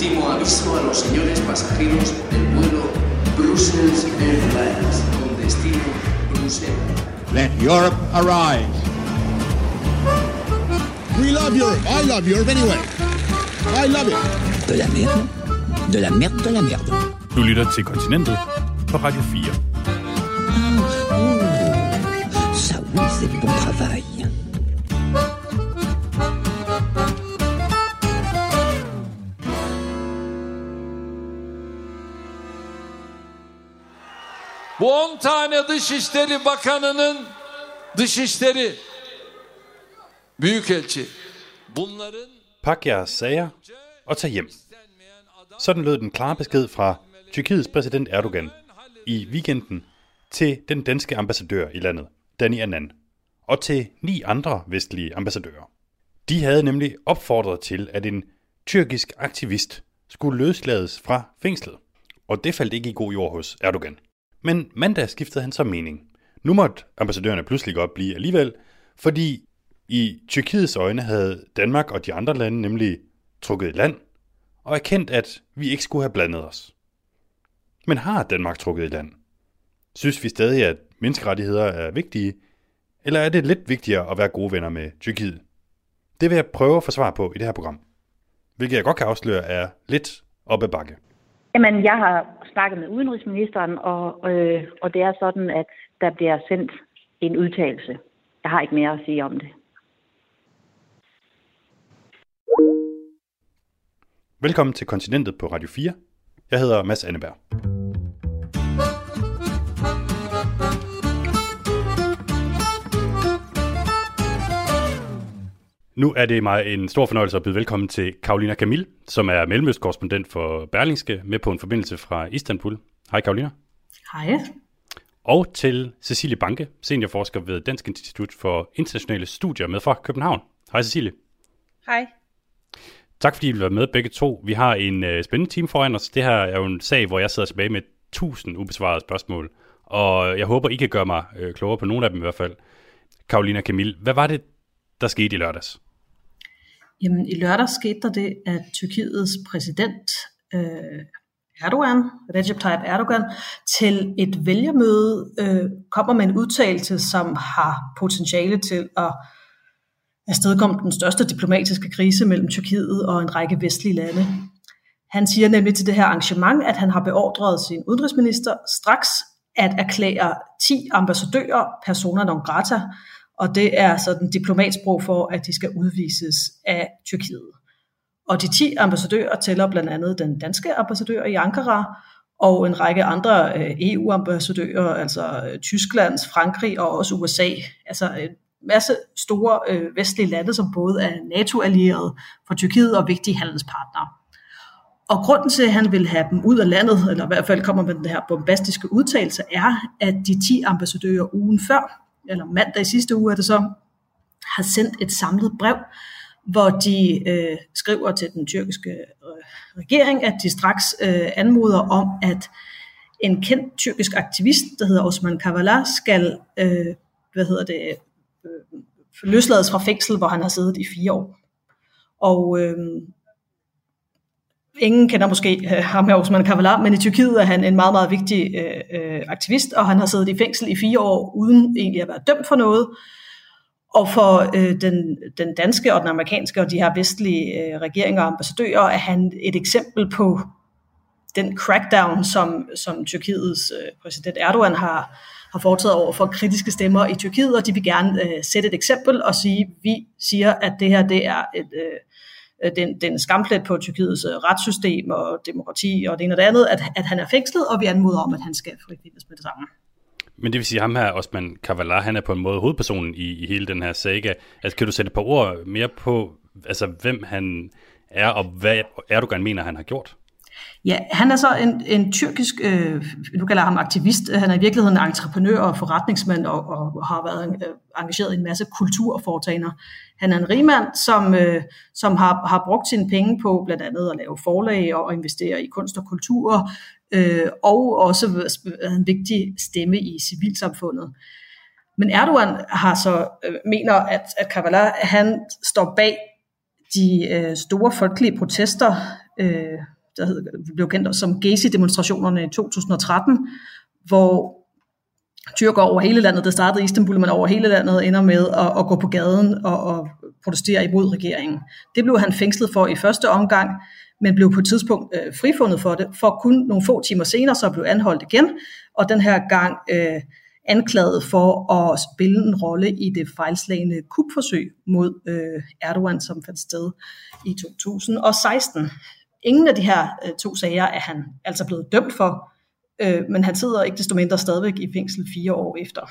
Último aviso a los señores pasajeros del vuelo Brussels Airlines con destino Bruselas. Let Europe arise. We love Europe. I love Europe anyway. I love it. De la merde. De la merde, de la merde. Du lytter til Kontinentet på Radio 4. Ça oui, c'est Bu 10 tane Dışişleri Bakanı'nın dışişleri büyükelçi. Bunların Pak jeres sager og tag hjem. Sådan lød den klare besked fra Tyrkiets præsident Erdogan i weekenden til den danske ambassadør i landet, Danny Annan, og til ni andre vestlige ambassadører. De havde nemlig opfordret til, at en tyrkisk aktivist skulle løslades fra fængslet, og det faldt ikke i god jord hos Erdogan. Men mandag skiftede han så mening. Nu måtte ambassadørerne pludselig godt blive alligevel, fordi i Tyrkiets øjne havde Danmark og de andre lande nemlig trukket i land og erkendt, at vi ikke skulle have blandet os. Men har Danmark trukket i land? Synes vi stadig, at menneskerettigheder er vigtige, eller er det lidt vigtigere at være gode venner med Tyrkiet? Det vil jeg prøve at få svar på i det her program. Hvilket jeg godt kan afsløre er lidt op ad bakke. Jamen, jeg har snakket med udenrigsministeren, og, øh, og det er sådan, at der bliver sendt en udtalelse. Jeg har ikke mere at sige om det. Velkommen til Kontinentet på Radio 4. Jeg hedder Mads Anneberg. Nu er det mig en stor fornøjelse at byde velkommen til Karolina Kamil, som er mellemøstkorrespondent for Berlingske, med på en forbindelse fra Istanbul. Hej Karolina. Hej. Og til Cecilie Banke, seniorforsker ved Dansk Institut for Internationale Studier med fra København. Hej Cecilie. Hej. Tak fordi I vil være med begge to. Vi har en øh, spændende team foran os. Det her er jo en sag, hvor jeg sidder tilbage med tusind ubesvarede spørgsmål. Og jeg håber, I kan gøre mig øh, klogere på nogle af dem i hvert fald. Karolina Kamil, hvad var det, der skete i lørdags? Jamen, i lørdag skete der det, at Tyrkiets præsident øh, Erdogan, Recep Tayyip Erdogan, til et vælgermøde øh, kommer med en udtalelse, som har potentiale til at afstedkomme den største diplomatiske krise mellem Tyrkiet og en række vestlige lande. Han siger nemlig til det her arrangement, at han har beordret sin udenrigsminister straks at erklære 10 ambassadører persona non grata, og det er sådan diplomatsprog for, at de skal udvises af Tyrkiet. Og de 10 ambassadører tæller blandt andet den danske ambassadør i Ankara, og en række andre øh, EU-ambassadører, altså øh, Tysklands, Frankrig og også USA. Altså en masse store vestlige lande, som både er NATO-allierede for Tyrkiet og vigtige handelspartnere. Og grunden til, at han vil have dem ud af landet, eller i hvert fald kommer med den her bombastiske udtalelse, er, at de 10 ambassadører ugen før, eller mandag i sidste uge er det så, har sendt et samlet brev, hvor de øh, skriver til den tyrkiske øh, regering, at de straks øh, anmoder om, at en kendt tyrkisk aktivist, der hedder Osman Kavala, skal øh, hvad hedder det, øh, løslades fra fængsel, hvor han har siddet i fire år. Og øh, ingen kender måske øh, ham her Osman Kavala, men i Tyrkiet er han en meget, meget vigtig øh, øh, aktivist, og han har siddet i fængsel i fire år, uden egentlig at være dømt for noget. Og for øh, den, den danske og den amerikanske og de her vestlige øh, regeringer og ambassadører er han et eksempel på den crackdown, som, som Tyrkiets øh, præsident Erdogan har, har foretaget over for kritiske stemmer i Tyrkiet, og de vil gerne øh, sætte et eksempel og sige, vi siger, at det her det er et, øh, den, den skamplet på Tyrkiets øh, retssystem og demokrati og det ene og det andet, at, at han er fængslet, og vi anmoder om, at han skal frifindes med det samme. Men det vil sige, at ham her, Osman Kavala, han er på en måde hovedpersonen i, i hele den her saga. Altså, kan du sætte et par ord mere på, altså, hvem han er, og hvad Erdogan mener, han har gjort? Ja, han er så en, en tyrkisk, øh, nu kalder jeg ham aktivist, han er i virkeligheden en entreprenør og forretningsmand og, og har været øh, engageret i en masse kulturforetagender. Han er en rigmand, som, øh, som har, har brugt sine penge på blandt andet at lave forlag og investere i kunst og kultur, øh, og også været en vigtig stemme i civilsamfundet. Men Erdogan har så øh, mener, at, at Kavala han står bag de øh, store folkelige protester øh, der hed, blev kendt som Gezi-demonstrationerne i 2013, hvor tyrker over hele landet, det startede i Istanbul, men over hele landet ender med at, at gå på gaden og, og protestere imod regeringen. Det blev han fængslet for i første omgang, men blev på et tidspunkt øh, frifundet for det, for kun nogle få timer senere så blev anholdt igen, og den her gang øh, anklaget for at spille en rolle i det fejlslagende kupforsøg mod øh, Erdogan, som fandt sted i 2016. Ingen af de her øh, to sager er han altså blevet dømt for, øh, men han sidder ikke desto mindre stadigvæk i fængsel fire år efter.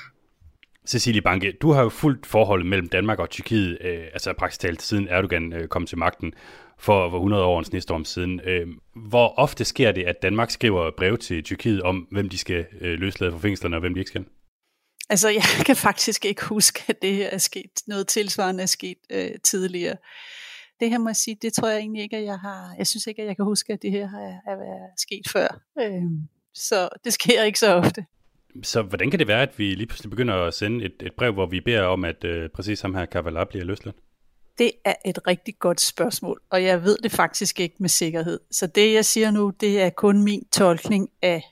Cecilie Banke, du har jo fulgt forholdet mellem Danmark og Tyrkiet, øh, altså praktisk talt siden Erdogan øh, kom til magten for, for 100 år næste år siden. Øh, hvor ofte sker det, at Danmark skriver brev til Tyrkiet om, hvem de skal øh, løslade fra fængslerne, og hvem de ikke skal? Altså, jeg kan faktisk ikke huske, at det her er sket. Noget tilsvarende er sket øh, tidligere. Det her må jeg sige, det tror jeg egentlig ikke, at jeg har... Jeg synes ikke, at jeg kan huske, at det her er, er sket før. Øh, så det sker ikke så ofte. Så hvordan kan det være, at vi lige pludselig begynder at sende et, et brev, hvor vi beder om, at øh, præcis ham her Kavala bliver løsladt? Det er et rigtig godt spørgsmål, og jeg ved det faktisk ikke med sikkerhed. Så det, jeg siger nu, det er kun min tolkning af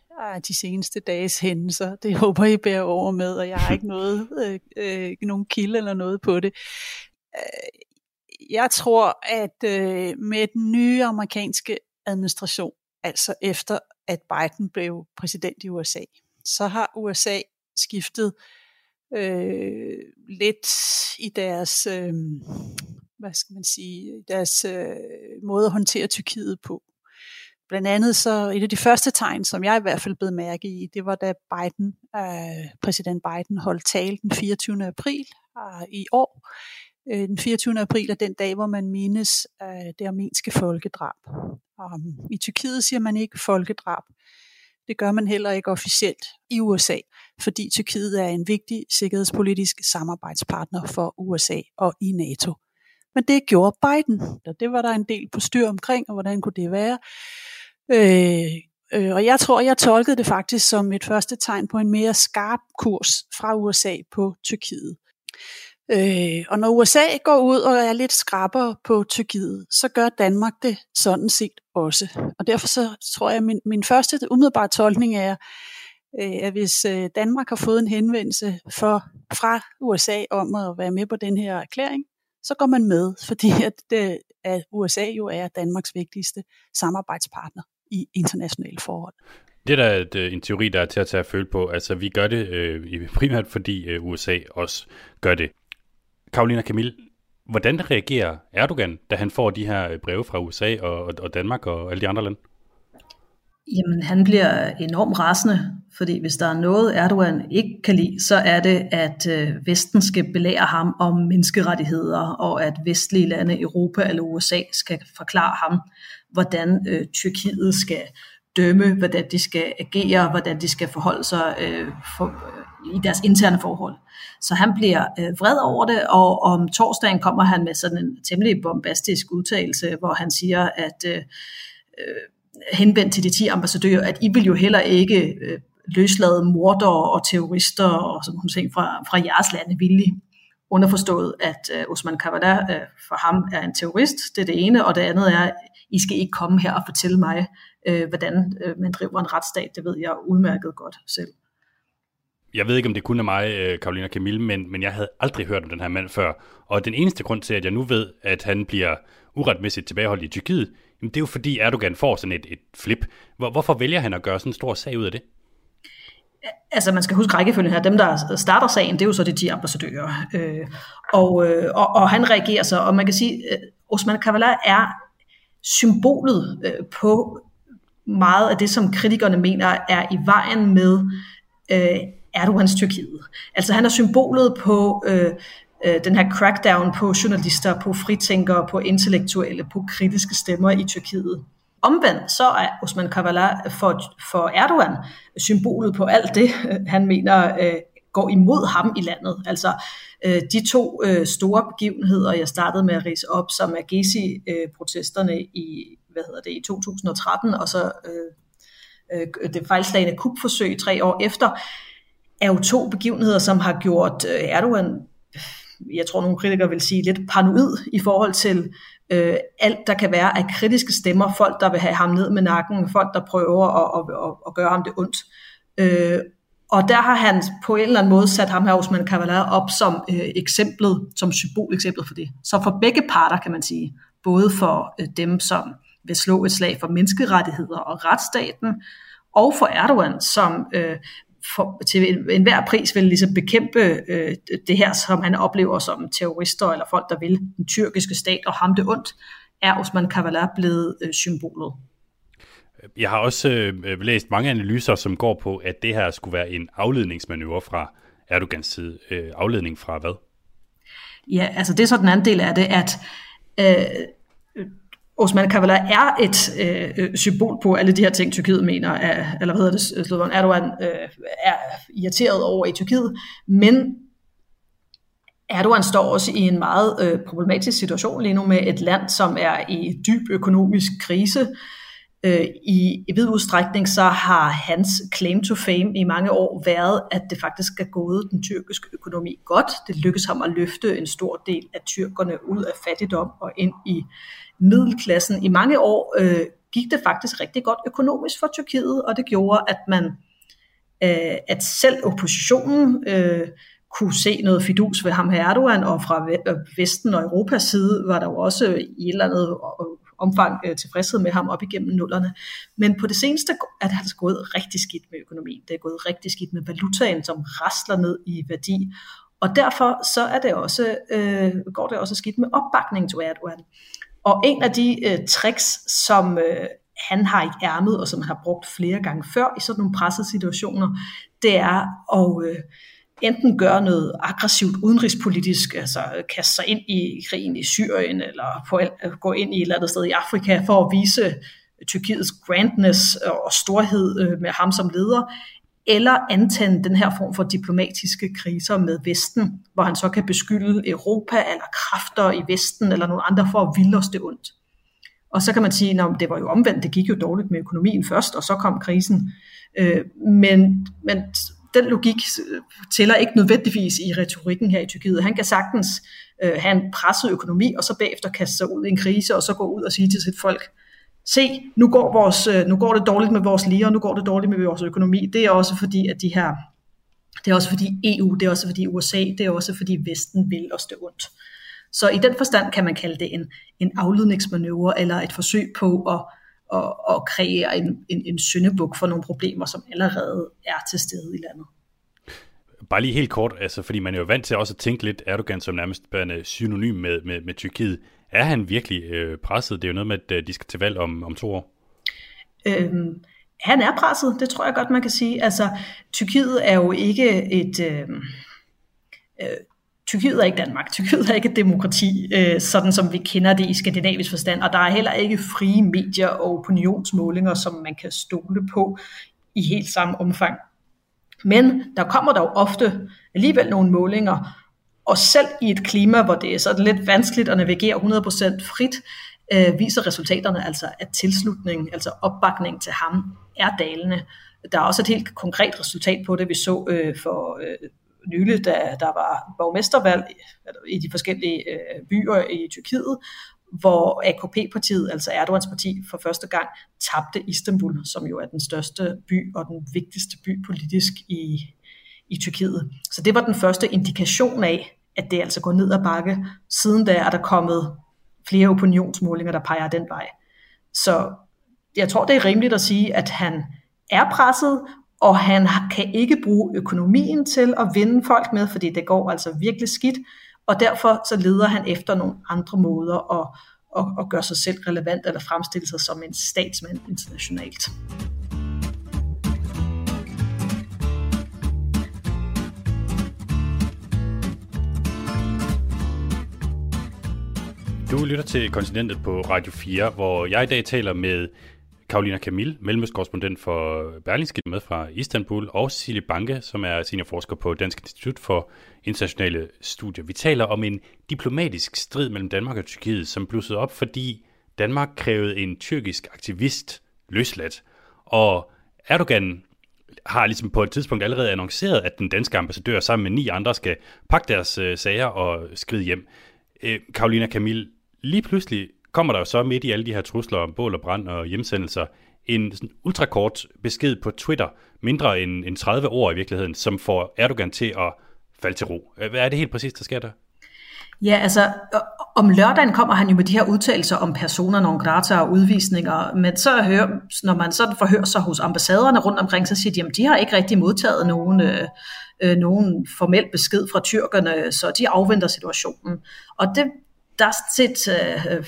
de seneste dages hændelser. Det håber I bærer over med, og jeg har ikke noget, øh, øh, nogen kilde eller noget på det. Øh, jeg tror, at øh, med den nye amerikanske administration, altså efter at Biden blev præsident i USA, så har USA skiftet øh, lidt i deres, øh, hvad skal man sige, deres øh, måde at håndtere Tyrkiet på. Blandt andet så et af de første tegn, som jeg i hvert fald blev mærke i, det var da Biden, øh, præsident Biden holdt tale den 24. april øh, i år. Øh, den 24. april er den dag, hvor man mindes øh, det armenske folkedrab. Um, I Tyrkiet siger man ikke folkedrab. Det gør man heller ikke officielt i USA, fordi Tyrkiet er en vigtig sikkerhedspolitisk samarbejdspartner for USA og i NATO. Men det gjorde Biden, og det var der en del på styr omkring, og hvordan kunne det være. Øh, øh, og jeg tror, jeg tolkede det faktisk som et første tegn på en mere skarp kurs fra USA på Tyrkiet. Øh, og når USA går ud og er lidt skrabber på Tyrkiet, så gør Danmark det sådan set også. Og derfor så tror jeg, at min, min første umiddelbare tolkning er, øh, at hvis øh, Danmark har fået en henvendelse for, fra USA om at være med på den her erklæring, så går man med, fordi at, det, at USA jo er Danmarks vigtigste samarbejdspartner i internationale forhold. Det er da et, øh, en teori, der er til at tage at føle på. Altså, vi gør det øh, primært, fordi øh, USA også gør det. Karolina Camille, hvordan reagerer Erdogan, da han får de her øh, breve fra USA og, og Danmark og alle de andre lande? Jamen, han bliver enormt rasende, fordi hvis der er noget, Erdogan ikke kan lide, så er det, at øh, Vesten skal belære ham om menneskerettigheder, og at vestlige lande, Europa eller USA, skal forklare ham, hvordan øh, Tyrkiet skal dømme, hvordan de skal agere, hvordan de skal forholde sig øh, for, øh, i deres interne forhold. Så han bliver øh, vred over det, og om torsdagen kommer han med sådan en temmelig bombastisk udtalelse, hvor han siger, at øh, øh henvendt til de 10 ambassadører, at I vil jo heller ikke øh, løslade mordere og terrorister og sådan nogle ting fra, fra jeres lande villige. Underforstået, at øh, Osman Kavala øh, for ham er en terrorist, det er det ene, og det andet er, I skal ikke komme her og fortælle mig, øh, hvordan øh, man driver en retsstat, det ved jeg udmærket godt selv. Jeg ved ikke, om det kun er mig, øh, Karolina Camille, men, men jeg havde aldrig hørt om den her mand før. Og den eneste grund til, at jeg nu ved, at han bliver uretmæssigt tilbageholdt i Tyrkiet, jamen det er jo fordi Erdogan får sådan et, et flip. Hvor, hvorfor vælger han at gøre sådan en stor sag ud af det? Altså man skal huske rækkefølgen her. Dem, der starter sagen, det er jo så de 10 ambassadører. Øh, og, øh, og, og han reagerer så, og man kan sige, at Osman Kavala er symbolet øh, på meget af det, som kritikerne mener er i vejen med øh, Erdogans Tyrkiet. Altså han er symbolet på øh, øh, den her crackdown på journalister, på fritænkere, på intellektuelle, på kritiske stemmer i Tyrkiet. Omvendt så er Osman Kavala for, for Erdogan symbolet på alt det, han mener øh, går imod ham i landet. Altså øh, de to øh, store begivenheder, jeg startede med at rise op, som er Gezi-protesterne øh, i, hvad hedder det, i 2013, og så øh, øh, det fejlslagende kupforsøg tre år efter, er jo to begivenheder, som har gjort øh, Erdogan jeg tror nogle kritikere vil sige, lidt paranoid i forhold til øh, alt der kan være af kritiske stemmer, folk der vil have ham ned med nakken, folk der prøver at, at, at, at gøre ham det ondt. Øh, og der har han på en eller anden måde sat ham her Osman Kavala op som øh, eksemplet, som symboleksemplet for det. Så for begge parter kan man sige, både for øh, dem, som vil slå et slag for menneskerettigheder og retsstaten, og for Erdogan, som øh, for, til en, enhver pris vil ligesom bekæmpe øh, det her, som han oplever som terrorister eller folk, der vil den tyrkiske stat og ham det ondt, er Osman Kavala blevet øh, symbolet. Jeg har også øh, læst mange analyser, som går på, at det her skulle være en afledningsmanøvre fra Erdogans side. Øh, afledning fra hvad? Ja, altså det er så den anden del af det, at øh, Osman Kavala er et øh, øh, symbol på alle de her ting, Tyrkiet mener, er, eller hvad hedder det, øh, Slovan Erdogan øh, er irriteret over i Tyrkiet, men Erdogan står også i en meget øh, problematisk situation lige nu med et land, som er i dyb økonomisk krise. Øh, i, I vid udstrækning så har hans claim to fame i mange år været, at det faktisk er gået den tyrkiske økonomi godt. Det lykkedes ham at løfte en stor del af tyrkerne ud af fattigdom og ind i middelklassen. I mange år øh, gik det faktisk rigtig godt økonomisk for Tyrkiet, og det gjorde, at man øh, at selv oppositionen øh, kunne se noget fidus ved ham her Erdogan, og fra øh, Vesten og Europas side var der jo også i et eller andet øh, omfang øh, tilfredshed med ham op igennem nullerne. Men på det seneste er det altså gået rigtig skidt med økonomien. Det er gået rigtig skidt med valutaen, som rasler ned i værdi. Og derfor så er det også, øh, går det også skidt med opbakning til Erdogan. Og en af de øh, tricks, som øh, han har i ærmet, og som han har brugt flere gange før i sådan nogle pressede situationer, det er at øh, enten gøre noget aggressivt udenrigspolitisk, altså kaste sig ind i krigen i Syrien, eller på, øh, gå ind i et eller andet sted i Afrika for at vise Tyrkiets grandness øh, og storhed øh, med ham som leder, eller antænde den her form for diplomatiske kriser med Vesten, hvor han så kan beskylde Europa eller kræfter i Vesten eller nogle andre for at ville os det ondt. Og så kan man sige, at det var jo omvendt, det gik jo dårligt med økonomien først, og så kom krisen. Øh, men, men den logik øh, tæller ikke nødvendigvis i retorikken her i Tyrkiet. Han kan sagtens øh, have en presset økonomi, og så bagefter kaste sig ud i en krise, og så gå ud og sige til sit folk, se, nu går, vores, øh, nu går det dårligt med vores lige, og nu går det dårligt med vores økonomi. Det er også fordi, at de her, det er også fordi EU, det er også fordi USA, det er også fordi Vesten vil os det ondt. Så i den forstand kan man kalde det en, en afledningsmanøvre, eller et forsøg på at, at, at kreere en, en, en syndebuk for nogle problemer, som allerede er til stede i landet. Bare lige helt kort, altså, fordi man er jo vant til også at tænke lidt Erdogan som nærmest synonym med, med, med Tyrkiet. Er han virkelig øh, presset? Det er jo noget med, at øh, de skal til valg om, om to år. Øhm, han er presset, det tror jeg godt, man kan sige. Altså, Tyrkiet er jo ikke et... Øh, øh, Tyrkiet er ikke Danmark. Tyrkiet er ikke et demokrati, øh, sådan som vi kender det i skandinavisk forstand, og der er heller ikke frie medier og opinionsmålinger, som man kan stole på i helt samme omfang. Men der kommer dog ofte alligevel nogle målinger, og selv i et klima, hvor det er sådan lidt vanskeligt at navigere 100% frit, øh, viser resultaterne altså, at tilslutningen, altså opbakning til ham, er dalende. Der er også et helt konkret resultat på det, vi så øh, for øh, nylig, da der var borgmestervalg i de forskellige øh, byer i Tyrkiet, hvor AKP-partiet, altså Erdogans parti, for første gang tabte Istanbul, som jo er den største by og den vigtigste by politisk i, i Tyrkiet. Så det var den første indikation af, at det altså går ned ad bakke. Siden da er der kommet flere opinionsmålinger, der peger den vej. Så jeg tror, det er rimeligt at sige, at han er presset, og han kan ikke bruge økonomien til at vinde folk med, fordi det går altså virkelig skidt, og derfor så leder han efter nogle andre måder at, at, at gøre sig selv relevant eller fremstille sig som en statsmand internationalt. Du lytter til Kontinentet på Radio 4, hvor jeg i dag taler med Karolina Kamil, mellemøstkorrespondent for Berlingske med fra Istanbul, og Cecilie Banke, som er seniorforsker på Dansk Institut for Internationale Studier. Vi taler om en diplomatisk strid mellem Danmark og Tyrkiet, som blussede op, fordi Danmark krævede en tyrkisk aktivist løsladt. Og Erdogan har ligesom på et tidspunkt allerede annonceret, at den danske ambassadør sammen med ni andre skal pakke deres øh, sager og skride hjem. Øh, Karolina Kamil, lige pludselig kommer der jo så midt i alle de her trusler om bål og brand og hjemsendelser, en sådan ultrakort besked på Twitter, mindre end, end 30 år i virkeligheden, som får Erdogan til at falde til ro. Hvad er det helt præcis, der sker der? Ja, altså om lørdagen kommer han jo med de her udtalelser om personer non grata og udvisninger, men så hører, når man så forhører sig hos ambassaderne rundt omkring, så siger de, at de har ikke rigtig modtaget nogen, øh, øh, nogen formel besked fra tyrkerne, så de afventer situationen. Og det, der set, øh, øh,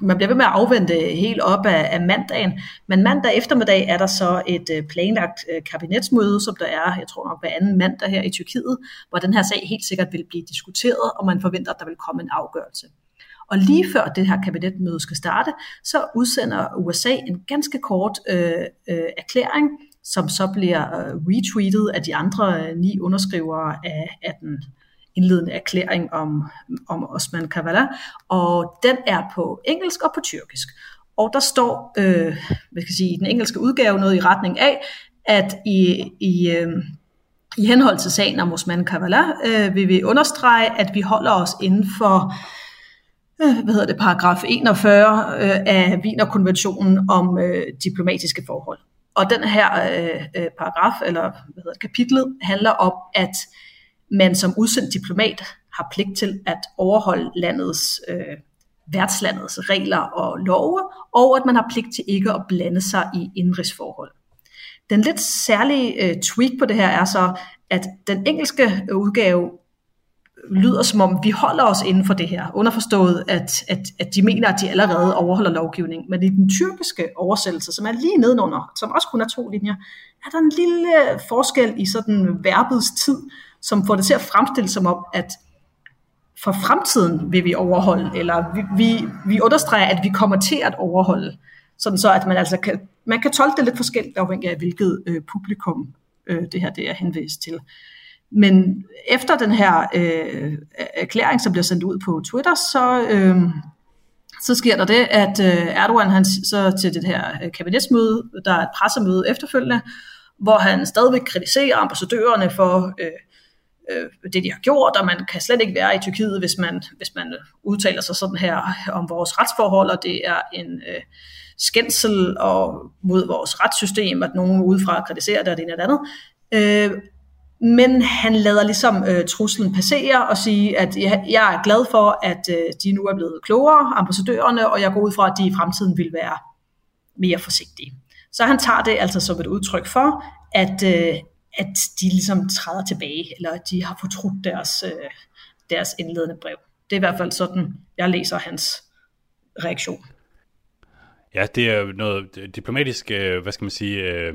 man bliver ved med at afvente helt op af, af mandagen, men mandag eftermiddag er der så et øh, planlagt øh, kabinetsmøde, som der er, jeg tror nok hver anden mandag her i Tyrkiet, hvor den her sag helt sikkert vil blive diskuteret, og man forventer, at der vil komme en afgørelse. Og lige før det her kabinetmøde skal starte, så udsender USA en ganske kort øh, øh, erklæring, som så bliver øh, retweetet af de andre øh, ni underskrivere af, af den indledende erklæring om, om Osman Kavala, og den er på engelsk og på tyrkisk. Og der står, øh, hvad skal jeg sige, i den engelske udgave noget i retning af, at i, i, øh, i henhold til sagen om Osman Kavala, øh, vil vi understrege, at vi holder os inden for øh, hvad hedder det, paragraf 41 øh, af Wienerkonventionen om øh, diplomatiske forhold. Og den her øh, øh, paragraf, eller hvad hedder det, kapitlet, handler om, at man som udsendt diplomat har pligt til at overholde landets, øh, værtslandets regler og love, og at man har pligt til ikke at blande sig i indrigsforhold. Den lidt særlige øh, tweak på det her er så, at den engelske udgave lyder som om, vi holder os inden for det her, underforstået, at, at, at de mener, at de allerede overholder lovgivning. Men i den tyrkiske oversættelse, som er lige nedenunder, som også kun er to linjer, er der en lille forskel i sådan verbets tid, som får det til at fremstille som om, at for fremtiden vil vi overholde, eller vi, vi, vi understreger, at vi kommer til at overholde, sådan så at man altså kan, man kan tolke det lidt forskelligt afhængig af, hvilket øh, publikum øh, det her det er henvist til. Men efter den her øh, erklæring, som bliver sendt ud på Twitter, så, øh, så sker der det, at øh, Erdogan han så til det her øh, kabinetsmøde, der er et pressemøde efterfølgende, hvor han stadigvæk kritiserer ambassadørerne for øh, øh, det, de har gjort, og man kan slet ikke være i Tyrkiet, hvis man, hvis man udtaler sig sådan her om vores retsforhold, og det er en øh, skændsel og mod vores retssystem, at nogen udefra kritiserer det og det ene og det andet. Øh, men han lader ligesom øh, truslen passere og sige, at jeg, jeg er glad for, at øh, de nu er blevet klogere, ambassadørerne, og jeg går ud fra, at de i fremtiden vil være mere forsigtige. Så han tager det altså som et udtryk for, at, øh, at de ligesom træder tilbage, eller at de har fortrudt deres, øh, deres indledende brev. Det er i hvert fald sådan, jeg læser hans reaktion. Ja, det er noget diplomatisk, øh, hvad skal man sige, øh,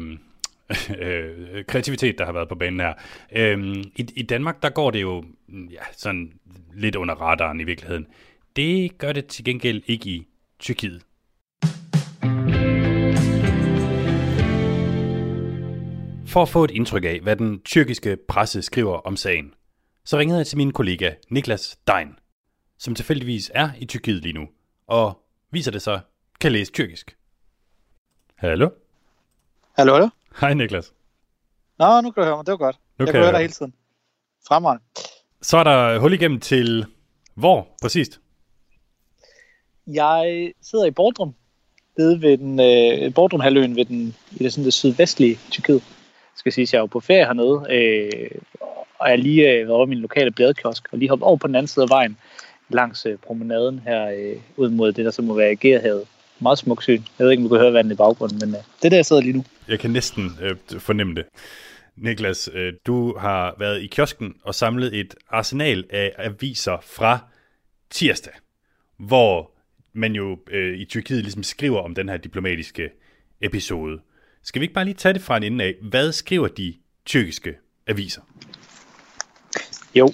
øh, kreativitet, der har været på banen her. Øh, i, I Danmark, der går det jo mm, ja, sådan lidt under radaren i virkeligheden. Det gør det til gengæld ikke i Tyrkiet. For at få et indtryk af, hvad den tyrkiske presse skriver om sagen, så ringede jeg til min kollega Niklas Dein, som tilfældigvis er i Tyrkiet lige nu, og viser det sig, kan læse tyrkisk. Hallo? Hallo, hallo? Hej Niklas. Nå, nu kan du høre mig. Det var godt. Nu jeg kan høre dig hele tiden. Fremragende. Så er der hul igennem til hvor præcist? Jeg sidder i Bordrum, nede ved den, øh, Bordrum-halvøen ved den, i det, sådan det sydvestlige Tyrkiet skal sige, jeg er jo på ferie hernede, øh, og jeg lige øh, været over min lokale bladkiosk, og lige hoppet over på den anden side af vejen, langs øh, promenaden her øh, ud mod det, der så må være Gerhavet. Meget smuk syn. Jeg ved ikke, om du kan høre vandet i baggrunden, men øh, det er der, jeg sidder lige nu. Jeg kan næsten øh, fornemme det. Niklas, øh, du har været i kiosken og samlet et arsenal af aviser fra tirsdag, hvor man jo øh, i Tyrkiet ligesom skriver om den her diplomatiske episode. Skal vi ikke bare lige tage det fra en ende af? Hvad skriver de tyrkiske aviser? Jo,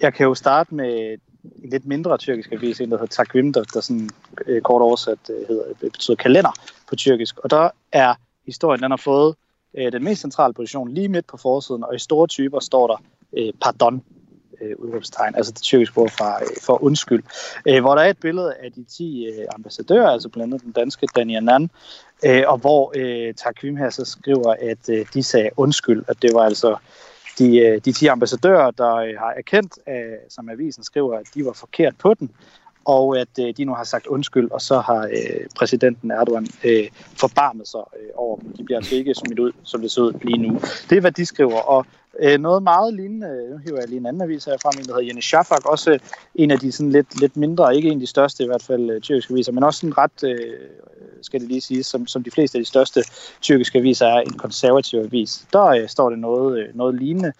jeg kan jo starte med en lidt mindre tyrkisk avis, en der hedder Takvim, der, der sådan øh, kort oversat øh, hedder, øh, betyder kalender på tyrkisk. Og der er historien, den har fået øh, den mest centrale position lige midt på forsiden, og i store typer står der øh, pardon, øh, udråbstegn, altså det tyrkiske ord for, øh, for undskyld, øh, hvor der er et billede af de 10 øh, ambassadører, altså blandt andet den danske Dania Nan, øh, og hvor øh, Takvim her så skriver, at øh, de sagde undskyld, at det var altså de, øh, de 10 ambassadører, der øh, har erkendt, øh, som avisen skriver, at de var forkert på den, og at øh, de nu har sagt undskyld, og så har øh, præsidenten Erdogan øh, forbarmet sig øh, over dem. De bliver altså ikke smidt ud, som det ser ud lige nu. Det er, hvad de skriver, og øh, noget meget lignende, nu hiver jeg lige en anden avis her frem, en der hedder Jenny Shafak, også en af de sådan lidt, lidt mindre, ikke en af de største i hvert fald øh, tyrkiske aviser, men også en ret, øh, skal det lige sige, som, som de fleste af de største tyrkiske aviser er en konservativ avis. Der øh, står det noget, øh, noget lignende.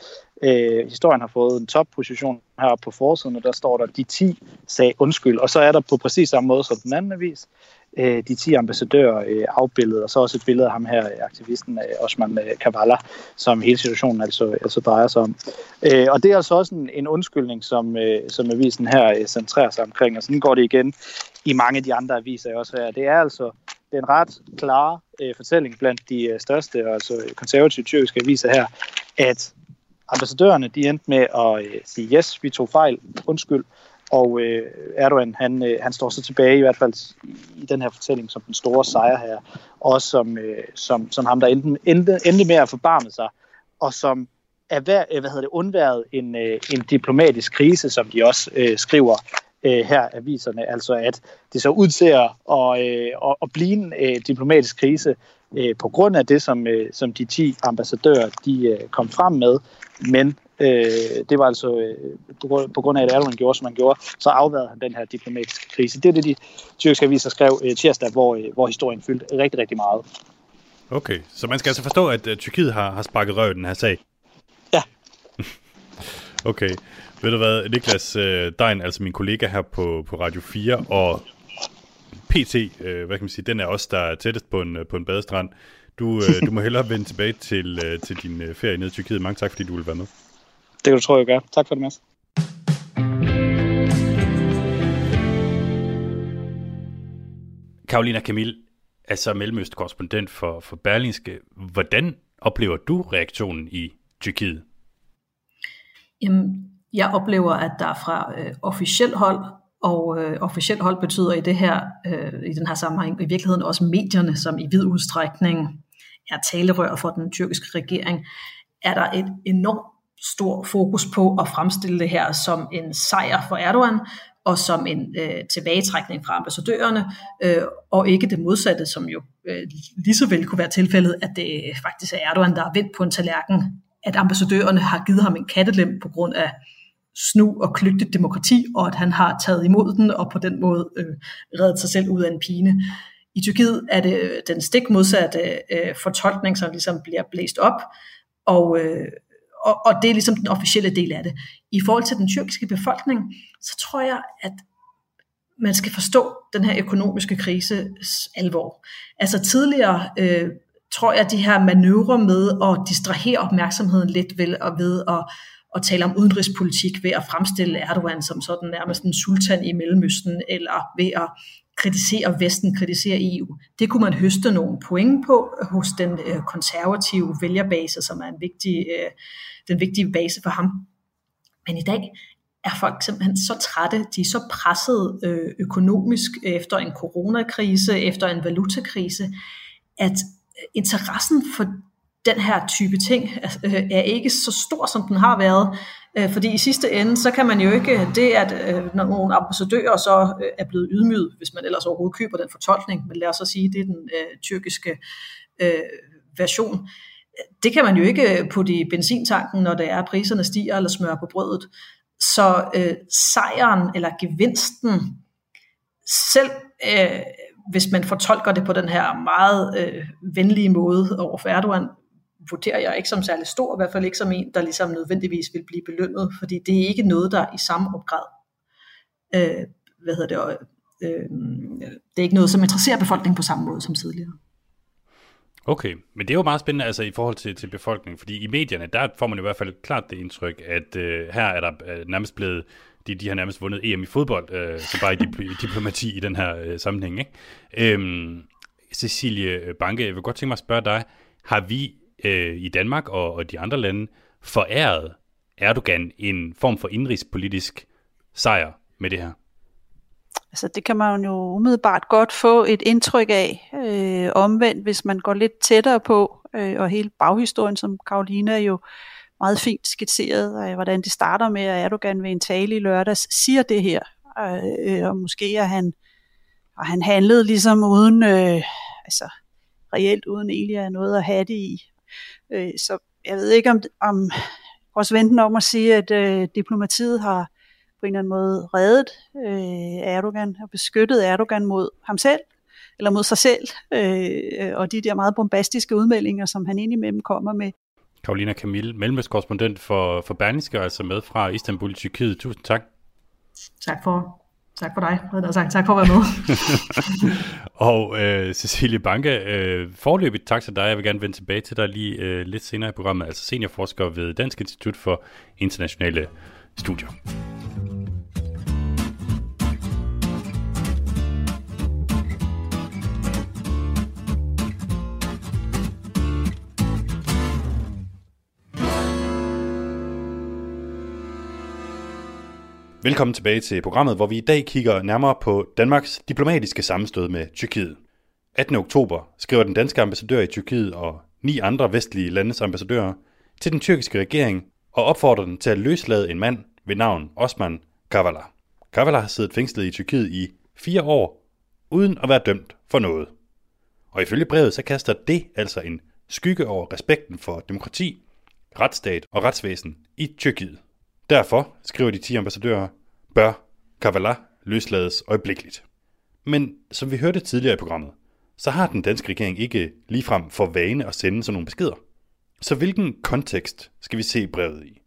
Øh, historien har fået en topposition her på forsiden, og der står der, de 10 sagde undskyld. Og så er der på præcis samme måde som den anden avis, øh, de 10 ambassadører øh, afbildet, og så også et billede af ham her, øh, aktivisten øh, Osman øh, Kavala, som hele situationen altså, altså drejer sig om. Øh, og det er altså også en, en undskyldning, som, øh, som avisen her øh, centrerer sig omkring, og sådan går det igen i mange af de andre aviser også her. Det er altså det er en ret klar øh, fortælling blandt de øh, største, altså konservative tyrkiske aviser her, at ambassadørerne de endte med at øh, sige, yes, vi tog fejl, undskyld, og øh, Erdogan, han, øh, han står så tilbage i hvert fald i den her fortælling som den store sejr her, også som, øh, som, som ham, der endte, endte, endte med at forbarme sig, og som er øh, hvad hedder det, undværet en, øh, en diplomatisk krise, som de også øh, skriver øh, her aviserne, altså at det så ud til at, og, øh, at, at blive en øh, diplomatisk krise øh, på grund af det, som, øh, som de 10 ambassadører de øh, kom frem med, men øh, det var altså øh, på, på grund af, at Erdogan gjorde, som han gjorde, så afværede han den her diplomatiske krise. Det er det, de tyrkiske aviser skrev øh, tirsdag, hvor, øh, hvor historien fyldte rigtig, rigtig meget. Okay, så man skal altså forstå, at uh, Tyrkiet har, har sparket røv i den her sag? Ja. okay. Ved du hvad, Niklas øh, Dein, altså min kollega her på, på Radio 4, og PT, øh, hvad kan man sige, den er også der er tættest på en, på en badestrand. Du, øh, du må hellere vende tilbage til, øh, til din øh, ferie nede i Tyrkiet. Mange tak, fordi du vil være med. Det kan du tro, jeg gør. Tak for det, Mads. Karolina Kamil, altså mellemøstkorrespondent for, for Berlingske. Hvordan oplever du reaktionen i Tyrkiet? Jamen, jeg oplever, at der fra øh, officiel hold, og øh, officiel hold betyder i det her øh, i den her sammenhæng i virkeligheden også medierne, som i vid udstrækning er talerør for den tyrkiske regering, er der et enormt stor fokus på at fremstille det her som en sejr for Erdogan, og som en øh, tilbagetrækning fra ambassadørerne, øh, og ikke det modsatte, som jo øh, lige så vel kunne være tilfældet, at det faktisk er Erdogan, der er vendt på en tallerken, at ambassadørerne har givet ham en kattelem på grund af snu og klygtigt demokrati, og at han har taget imod den, og på den måde øh, reddet sig selv ud af en pine. I Tyrkiet er det øh, den stik modsatte øh, fortolkning, som ligesom bliver blæst op, og, øh, og, og det er ligesom den officielle del af det. I forhold til den tyrkiske befolkning, så tror jeg, at man skal forstå den her økonomiske krise alvor. Altså tidligere øh, tror jeg, at de her manøvrer med at distrahere opmærksomheden lidt ved, og ved at, at tale om udenrigspolitik ved at fremstille Erdogan som sådan nærmest en sultan i Mellemøsten, eller ved at kritisere Vesten, kritisere EU. Det kunne man høste nogle point på hos den øh, konservative vælgerbase, som er en vigtig, øh, den vigtige base for ham. Men i dag er folk simpelthen så trætte, de er så presset øh, økonomisk efter en coronakrise, efter en valutakrise, at interessen for den her type ting øh, er ikke så stor, som den har været. Øh, fordi i sidste ende, så kan man jo ikke, det at øh, når nogle ambassadører så øh, er blevet ydmyget, hvis man ellers overhovedet køber den fortolkning, men lad os så sige, det er den øh, tyrkiske øh, version, det kan man jo ikke øh, putte i benzintanken, når det er, at priserne stiger eller smør på brødet. Så øh, sejren eller gevinsten, selv øh, hvis man fortolker det på den her meget øh, venlige måde over for Erdogan, vurderer jeg ikke som særlig stor, i hvert fald ikke som en, der ligesom nødvendigvis vil blive belønnet, fordi det er ikke noget, der i samme grad, øh, hvad hedder det, øh, det er ikke noget, som interesserer befolkningen på samme måde som tidligere. Okay, men det er jo meget spændende altså i forhold til, til befolkningen, fordi i medierne, der får man i hvert fald klart det indtryk, at øh, her er der øh, nærmest blevet, de, de har nærmest vundet EM i fodbold, øh, så bare i dip- diplomati i den her øh, sammenhæng. Ikke? Øhm, Cecilie Banke, jeg vil godt tænke mig at spørge dig, har vi øh, i Danmark og, og de andre lande forærede Erdogan en form for indrigspolitisk sejr med det her? Altså det kan man jo umiddelbart godt få et indtryk af. Øh, omvendt, hvis man går lidt tættere på, øh, og hele baghistorien, som Karolina jo meget fint skitseret, øh, hvordan det starter med, at Erdogan ved en tale i lørdags siger det her. øh, øh og måske er han, og han handlede ligesom uden, øh, altså reelt uden egentlig at noget at have det i. Øh, så jeg ved ikke om, om også venten om at sige, at øh, diplomatiet har på en eller anden måde reddet øh, Erdogan og beskyttet Erdogan mod ham selv, eller mod sig selv, øh, og de der meget bombastiske udmeldinger, som han indimellem kommer med. Karolina Kamil, mellemøstkorrespondent for, for Berlingske, altså med fra Istanbul i Tyrkiet. Tusind tak. Tak for, tak for dig, og sagt. Tak for at være med. og øh, Cecilie Banke, øh, forløbigt tak til dig. Jeg vil gerne vende tilbage til dig lige øh, lidt senere i programmet, altså seniorforsker ved Dansk Institut for Internationale Studier. Velkommen tilbage til programmet, hvor vi i dag kigger nærmere på Danmarks diplomatiske sammenstød med Tyrkiet. 18. oktober skriver den danske ambassadør i Tyrkiet og ni andre vestlige landes ambassadører til den tyrkiske regering og opfordrer den til at løslade en mand ved navn Osman Kavala. Kavala har siddet fængslet i Tyrkiet i fire år, uden at være dømt for noget. Og ifølge brevet så kaster det altså en skygge over respekten for demokrati, retsstat og retsvæsen i Tyrkiet. Derfor, skriver de 10 ambassadører, bør Kavala løslades øjeblikkeligt. Men som vi hørte tidligere i programmet, så har den danske regering ikke ligefrem for vane at sende sådan nogle beskeder. Så hvilken kontekst skal vi se brevet i?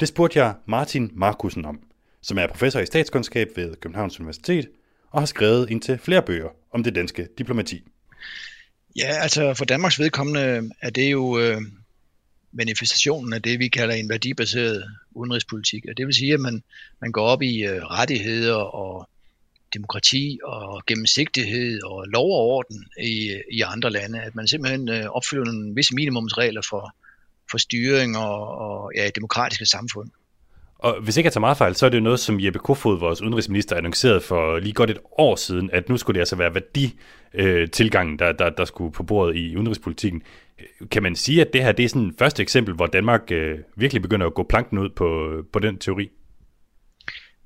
Det spurgte jeg Martin Markusen om, som er professor i statskundskab ved Københavns Universitet og har skrevet ind til flere bøger om det danske diplomati. Ja, altså for Danmarks vedkommende er det jo øh, manifestationen af det, vi kalder en værdibaseret udenrigspolitik. Og det vil sige, at man, man går op i øh, rettigheder og demokrati og gennemsigtighed og lov og orden i, i andre lande. At man simpelthen øh, opfylder nogle visse minimumsregler for, for styring og, og ja, demokratiske samfund. Og hvis ikke jeg tager meget fejl, så er det jo noget, som Jeppe Kofod, vores udenrigsminister, annoncerede for lige godt et år siden, at nu skulle det altså være værdi-tilgangen, øh, der, der, der skulle på bordet i udenrigspolitikken. Kan man sige, at det her det er sådan et første eksempel, hvor Danmark øh, virkelig begynder at gå planken ud på, på den teori?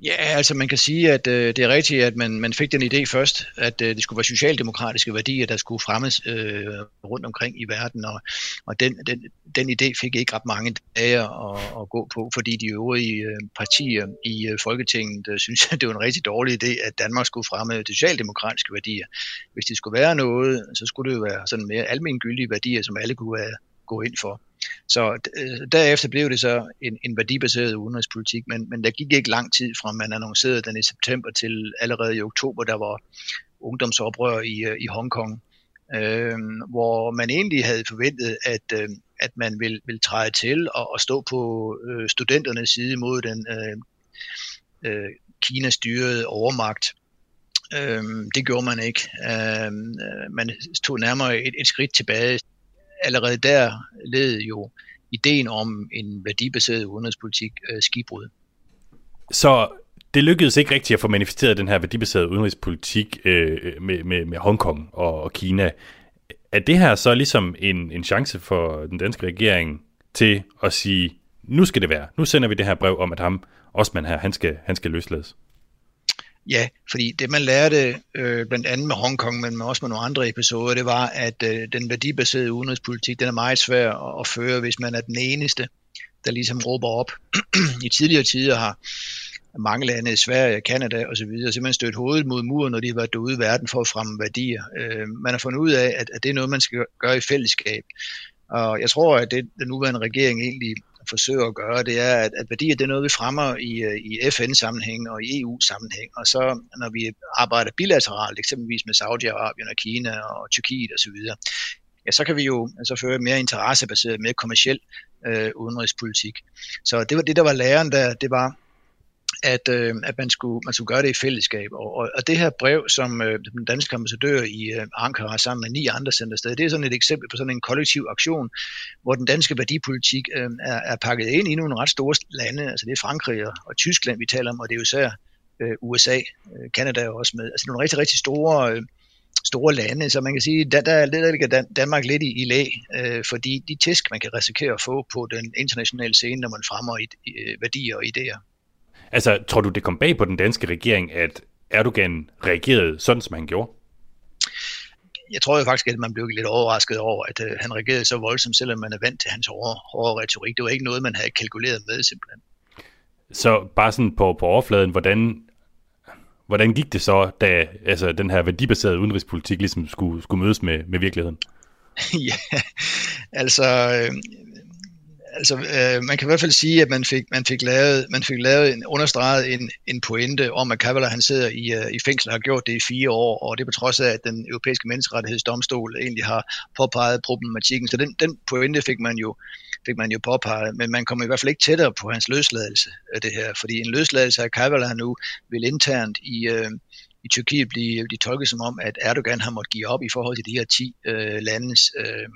Ja, altså man kan sige, at øh, det er rigtigt, at man, man fik den idé først, at øh, det skulle være socialdemokratiske værdier, der skulle fremmes øh, rundt omkring i verden, og, og den, den, den idé fik ikke ret mange dage at, at gå på, fordi de øvrige øh, partier i øh, Folketinget øh, synes, at det var en rigtig dårlig idé, at Danmark skulle fremme de socialdemokratiske værdier. Hvis det skulle være noget, så skulle det jo være sådan mere almindelige værdier, som alle kunne være, gå ind for. Så øh, derefter blev det så en, en værdibaseret udenrigspolitik, men, men der gik ikke lang tid fra man annoncerede den i september til allerede i oktober, der var ungdomsoprør i, øh, i Hongkong, øh, hvor man egentlig havde forventet, at, øh, at man ville, ville træde til og, og stå på øh, studenternes side mod den øh, øh, Kina-styrede overmagt. Øh, det gjorde man ikke. Øh, øh man tog nærmere et, et skridt tilbage allerede der led jo ideen om en værdibaseret udenrigspolitik øh, skibrud. Så det lykkedes ikke rigtigt at få manifesteret den her værdibaserede udenrigspolitik øh, med, med, med Hongkong og, og Kina. Er det her så ligesom en, en chance for den danske regering til at sige, nu skal det være, nu sender vi det her brev om, at ham, Osman her, han skal, han skal løslades? Ja, fordi det man lærte øh, blandt andet med Hongkong, men også med nogle andre episoder, det var, at øh, den værdibaserede udenrigspolitik, den er meget svær at, at føre, hvis man er den eneste, der ligesom råber op. I tidligere tider har mange lande, Sverige, Kanada osv., simpelthen stødt hovedet mod muren, når de har været derude i verden for at fremme værdier. Øh, man har fundet ud af, at, at det er noget, man skal gøre i fællesskab. Og jeg tror, at det, den nuværende regering egentlig forsøger at gøre, det er, at, at værdier det er noget, vi fremmer i, øh, i FN-sammenhæng og i EU-sammenhæng. Og så når vi arbejder bilateralt, eksempelvis med Saudi-Arabien og Kina og Tyrkiet osv., ja, så kan vi jo altså føre mere interessebaseret, mere kommersiel øh, udenrigspolitik. Så det var det, der var læren der, det var, at, øh, at man, skulle, man skulle gøre det i fællesskab. Og, og, og det her brev, som øh, den danske ambassadør i øh, Ankara sammen med ni andre sender sted, det er sådan et eksempel på sådan en kollektiv aktion, hvor den danske værdipolitik øh, er, er pakket ind i nogle ret store lande. Altså det er Frankrig og, og Tyskland, vi taler om, og det er jo især øh, USA, øh, Kanada er også med. Altså nogle rigtig, rigtig store... Øh, store lande, så man kan sige, der, der, der ligger Danmark lidt i, i lag, øh, fordi de tæsk, man kan risikere at få på den internationale scene, når man fremmer i, i, øh, værdier og idéer. Altså, tror du, det kom bag på den danske regering, at Erdogan reagerede sådan, som han gjorde? jeg tror jo faktisk, at man blev lidt overrasket over, at øh, han reagerede så voldsomt, selvom man er vant til hans hårde, hårde retorik. Det var ikke noget, man havde kalkuleret med simpelthen. Så bare sådan på, på overfladen, hvordan, hvordan gik det så, da altså, den her værdibaserede udenrigspolitik ligesom skulle, skulle mødes med, med virkeligheden? ja, altså, øh, altså øh, man kan i hvert fald sige, at man fik, man fik lavet, man fik lavet en, understreget en, en pointe om, at Kavala han sidder i, øh, i fængsel og har gjort det i fire år, og det er på trods af, at den europæiske menneskerettighedsdomstol egentlig har påpeget problematikken. Så den, den pointe fik man jo fik man jo påpeget, men man kommer i hvert fald ikke tættere på hans løsladelse af det her, fordi en løsladelse af Kavala nu vil internt i, øh, i Tyrkiet blive, blive tolket som om, at Erdogan har måttet give op i forhold til de her 10 øh, landes øh,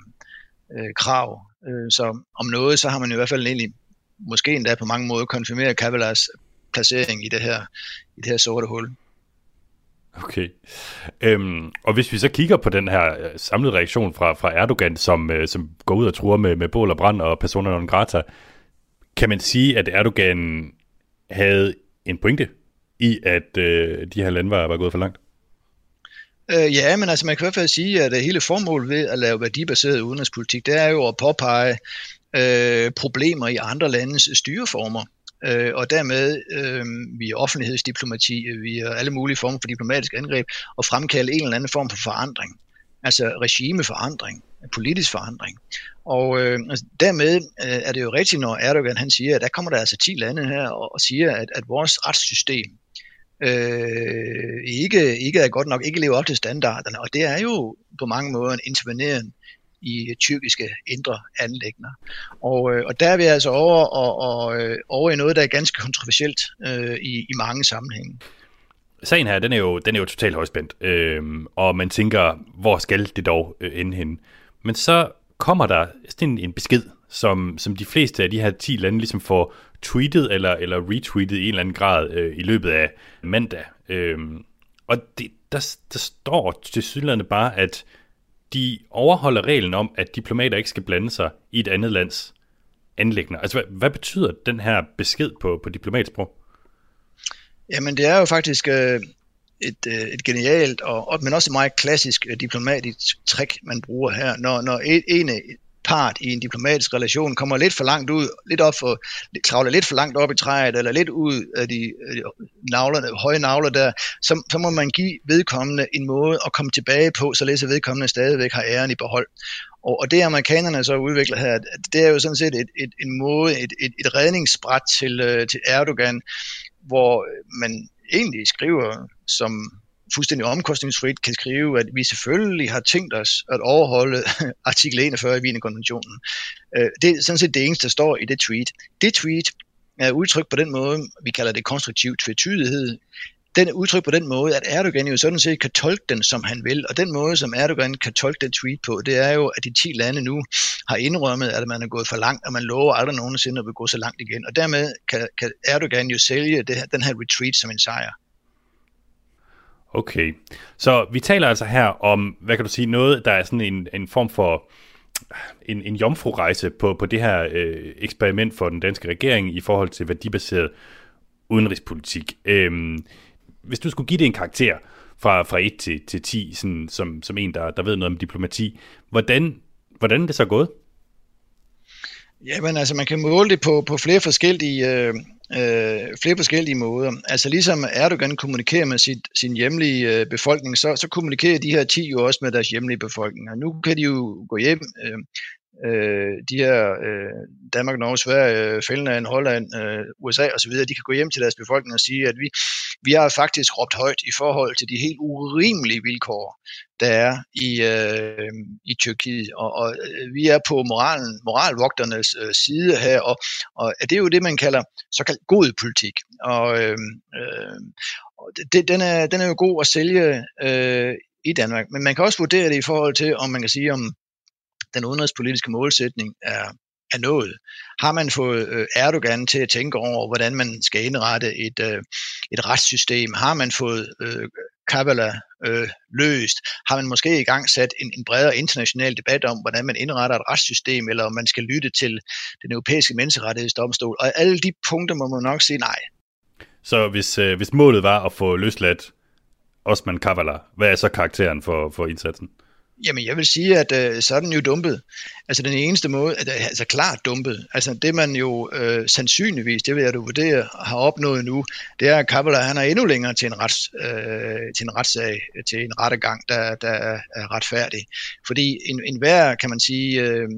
øh, krav Øh, så om noget, så har man i hvert fald egentlig, måske endda på mange måder, konfirmeret Kavalas placering i det her, i det her sorte hul. Okay. Øhm, og hvis vi så kigger på den her øh, samlede reaktion fra, fra Erdogan, som, øh, som går ud og truer med, med bål og brand og personer non grata, kan man sige, at Erdogan havde en pointe i, at øh, de her lande var, var gået for langt? Øh, ja, men altså man kan i hvert fald sige, at øh, hele formålet ved at lave værdibaseret udenrigspolitik, det er jo at påpege øh, problemer i andre landes øh, styreformer. Øh, og dermed øh, via offentlighedsdiplomati, øh, via alle mulige former for diplomatisk angreb, og fremkalde en eller anden form for forandring. Altså regimeforandring, politisk forandring. Og øh, altså, dermed øh, er det jo rigtigt, når Erdogan han siger, at der kommer der altså 10 lande her og, og siger, at, at vores retssystem, øh, ikke, ikke er godt nok, ikke lever op til standarderne, og det er jo på mange måder en interveneren i tyrkiske indre anlægner. Og, øh, og der er vi altså over, og, og, øh, over i noget, der er ganske kontroversielt øh, i, i mange sammenhænge. Sagen her, den er jo, den er jo totalt højspændt, øh, og man tænker, hvor skal det dog øh, ende hen? Men så kommer der sådan en, en besked, som, som de fleste af de her 10 lande ligesom får tweetet eller, eller retweetet i en eller anden grad øh, i løbet af mandag. Øhm, og det, der, der står til sydlandet bare, at de overholder reglen om, at diplomater ikke skal blande sig i et andet lands anlæggende. Altså, hvad, hvad betyder den her besked på, på diplomatsprog? Jamen, det er jo faktisk øh, et, øh, et genialt, og, men også et meget klassisk øh, diplomatisk trick, man bruger her. Når, når en, en, part i en diplomatisk relation kommer lidt for langt ud, lidt op for, kravler lidt for langt op i træet, eller lidt ud af de, de navlerne, høje navler der, så, så må man give vedkommende en måde at komme tilbage på, så at vedkommende stadigvæk har æren i behold. Og, og det amerikanerne så udvikler her, det er jo sådan set et, et, en måde, et, et, et redningsbræt til, øh, til Erdogan, hvor man egentlig skriver som fuldstændig omkostningsfrit kan skrive, at vi selvfølgelig har tænkt os at overholde artikel 41 i Wienerkonventionen. Øh, det er sådan set det eneste, der står i det tweet. Det tweet er udtrykt på den måde, vi kalder det konstruktiv tvetydighed. Den er udtrykt på den måde, at Erdogan jo sådan set kan tolke den, som han vil. Og den måde, som Erdogan kan tolke den tweet på, det er jo, at de 10 lande nu har indrømmet, at man er gået for langt, og man lover aldrig nogensinde at vil gå så langt igen. Og dermed kan, kan Erdogan jo sælge det her, den her retreat som en sejr. Okay, så vi taler altså her om, hvad kan du sige, noget, der er sådan en, en form for en, en jomfru-rejse på, på det her øh, eksperiment for den danske regering i forhold til værdibaseret udenrigspolitik. Øhm, hvis du skulle give det en karakter fra, fra 1 til, til 10, sådan, som, som en, der, der ved noget om diplomati, hvordan, hvordan er det så gået? Jamen altså, man kan måle det på, på flere forskellige øh, øh, flere forskellige måder. Altså ligesom Erdogan kommunikerer med sit, sin hjemlige øh, befolkning, så, så kommunikerer de her 10 jo også med deres hjemlige befolkning. Og nu kan de jo gå hjem, øh, øh, de her øh, Danmark, Norge, Sverige, øh, Finland, Holland, øh, USA osv., de kan gå hjem til deres befolkning og sige, at vi, vi har faktisk råbt højt i forhold til de helt urimelige vilkår, der er i, øh, i Tyrkiet. Og, og øh, vi er på moralen, moralvogternes øh, side her, og, og det er jo det, man kalder såkaldt god politik. Og øh, øh, det, den, er, den er jo god at sælge øh, i Danmark, men man kan også vurdere det i forhold til, om man kan sige, om den udenrigspolitiske målsætning er, er nået. Har man fået øh, Erdogan til at tænke over, hvordan man skal indrette et, øh, et retssystem? Har man fået øh, Kabbala øh, løst? Har man måske i gang sat en, en bredere international debat om, hvordan man indretter et retssystem, eller om man skal lytte til den europæiske menneskerettighedsdomstol? Og alle de punkter må man nok sige nej. Så hvis, øh, hvis målet var at få løsladt Osman Kavala, hvad er så karakteren for, for indsatsen? Jamen, jeg vil sige, at øh, så er den jo dumpet. Altså den eneste måde, øh, altså klart dumpet. Altså det man jo øh, sandsynligvis, det vil jeg du vurdere, har opnået nu, det er, at Kabbalah, han er endnu længere til en, rets, øh, til en retssag, til en rettegang, der, der er retfærdig. Fordi en, en hver, kan man sige, øh,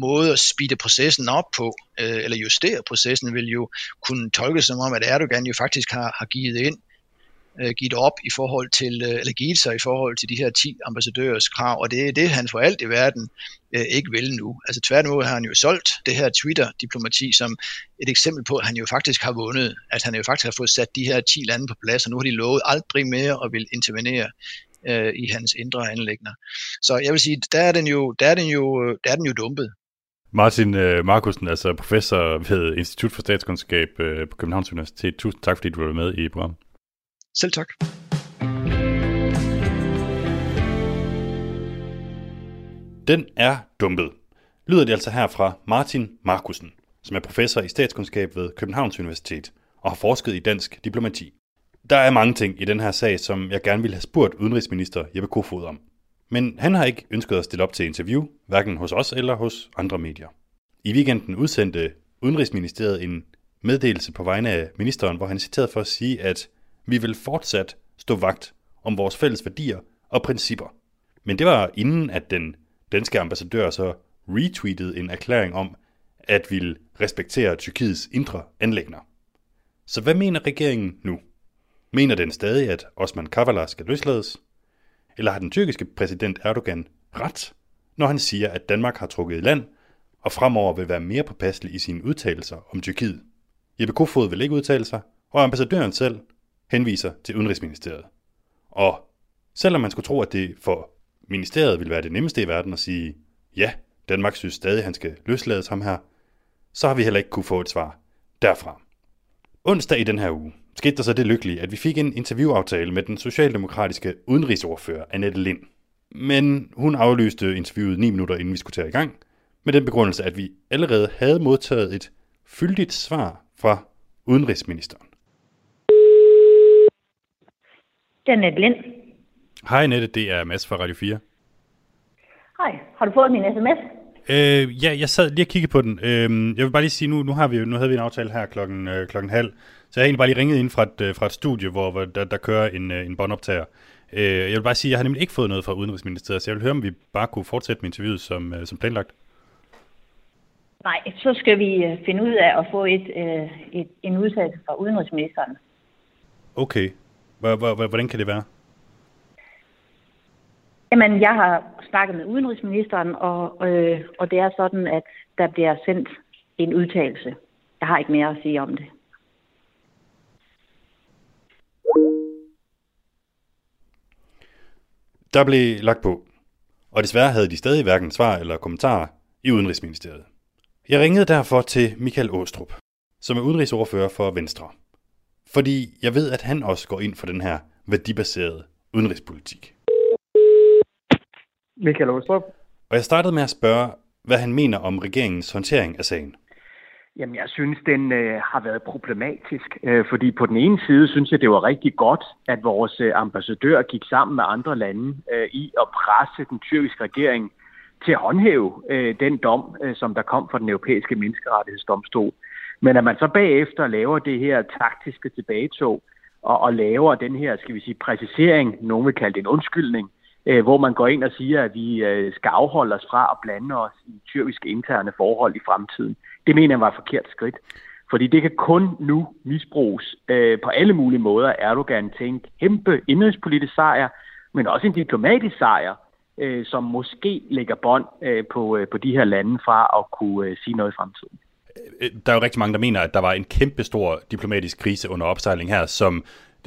måde at speede processen op på, øh, eller justere processen, vil jo kunne tolkes som om, at Erdogan jo faktisk har, har givet ind øh, givet op i forhold til, øh, eller givet sig i forhold til de her 10 ambassadørers krav, og det er det, han for alt i verden øh, ikke vil nu. Altså tværtimod har han jo solgt det her Twitter-diplomati som et eksempel på, at han jo faktisk har vundet, at han jo faktisk har fået sat de her 10 lande på plads, og nu har de lovet aldrig mere at vil intervenere øh, i hans indre anlægner. Så jeg vil sige, der er den jo, der er den jo, der er den jo dumpet. Martin øh, Markusen, altså professor ved Institut for Statskundskab øh, på Københavns Universitet. Tusind tak, fordi du var med i programmet. Selv tak. Den er dumpet. Lyder det altså her fra Martin Markusen, som er professor i statskundskab ved Københavns Universitet og har forsket i dansk diplomati. Der er mange ting i den her sag, som jeg gerne ville have spurgt udenrigsminister Jeppe Kofod om. Men han har ikke ønsket at stille op til interview, hverken hos os eller hos andre medier. I weekenden udsendte Udenrigsministeriet en meddelelse på vegne af ministeren, hvor han citeret for at sige, at vi vil fortsat stå vagt om vores fælles værdier og principper. Men det var inden, at den danske ambassadør så retweetede en erklæring om, at ville respektere Tyrkiets indre anlægner. Så hvad mener regeringen nu? Mener den stadig, at Osman Kavala skal løslades? Eller har den tyrkiske præsident Erdogan ret, når han siger, at Danmark har trukket i land og fremover vil være mere påpasselig i sine udtalelser om Tyrkiet? Jeppe Kofod vil ikke udtale sig, og ambassadøren selv henviser til Udenrigsministeriet. Og selvom man skulle tro, at det for ministeriet ville være det nemmeste i verden at sige, ja, Danmark synes stadig, at han skal løslades ham her, så har vi heller ikke kunne få et svar derfra. Onsdag i den her uge skete der så det lykkelige, at vi fik en interviewaftale med den socialdemokratiske udenrigsordfører Annette Lind. Men hun aflyste interviewet 9 minutter inden vi skulle tage i gang, med den begrundelse, at vi allerede havde modtaget et fyldigt svar fra udenrigsministeren. Det er Annette Lind. Hej Annette, det er Mads fra Radio 4. Hej, har du fået min sms? Øh, ja, jeg sad lige og kiggede på den. Øh, jeg vil bare lige sige, nu, nu, har vi, nu havde vi en aftale her klokken, øh, klokken halv, så jeg har egentlig bare lige ringet ind fra et, øh, fra et studie, hvor, hvor der, der kører en, øh, en båndoptager. Øh, jeg vil bare sige, at jeg har nemlig ikke fået noget fra Udenrigsministeriet, så jeg vil høre, om vi bare kunne fortsætte med interviewet som, øh, som planlagt. Nej, så skal vi øh, finde ud af at få et, øh, et, en udtalelse fra Udenrigsministeren. Okay. Hvordan kan det være? Jamen, jeg har snakket med udenrigsministeren, og, øh, og det er sådan, at der bliver sendt en udtalelse. Jeg har ikke mere at sige om det. Der blev lagt på, og desværre havde de stadig hverken svar eller kommentarer i Udenrigsministeriet. Jeg ringede derfor til Michael Åstrup, som er udenrigsordfører for Venstre. Fordi jeg ved, at han også går ind for den her værdibaserede udenrigspolitik. Michael Åstrup. Og jeg startede med at spørge, hvad han mener om regeringens håndtering af sagen. Jamen, jeg synes, den øh, har været problematisk, øh, fordi på den ene side synes jeg, det var rigtig godt, at vores øh, ambassadør gik sammen med andre lande øh, i at presse den tyrkiske regering til at håndhæve øh, den dom, øh, som der kom fra den europæiske menneskerettighedsdomstol. Men at man så bagefter laver det her taktiske tilbagetog, og, og laver den her, skal vi sige, præcisering, nogen vil kalde det en undskyldning, øh, hvor man går ind og siger, at vi øh, skal afholde os fra at blande os i tyrkiske interne forhold i fremtiden. Det mener jeg var et forkert skridt. Fordi det kan kun nu misbruges øh, på alle mulige måder Erdogan til en kæmpe indrigspolitisk sejr, men også en diplomatisk sejr, øh, som måske lægger bånd øh, på, øh, på de her lande fra at kunne øh, sige noget i fremtiden. Øh, øh, der er jo rigtig mange, der mener, at der var en kæmpe stor diplomatisk krise under opsejling her, som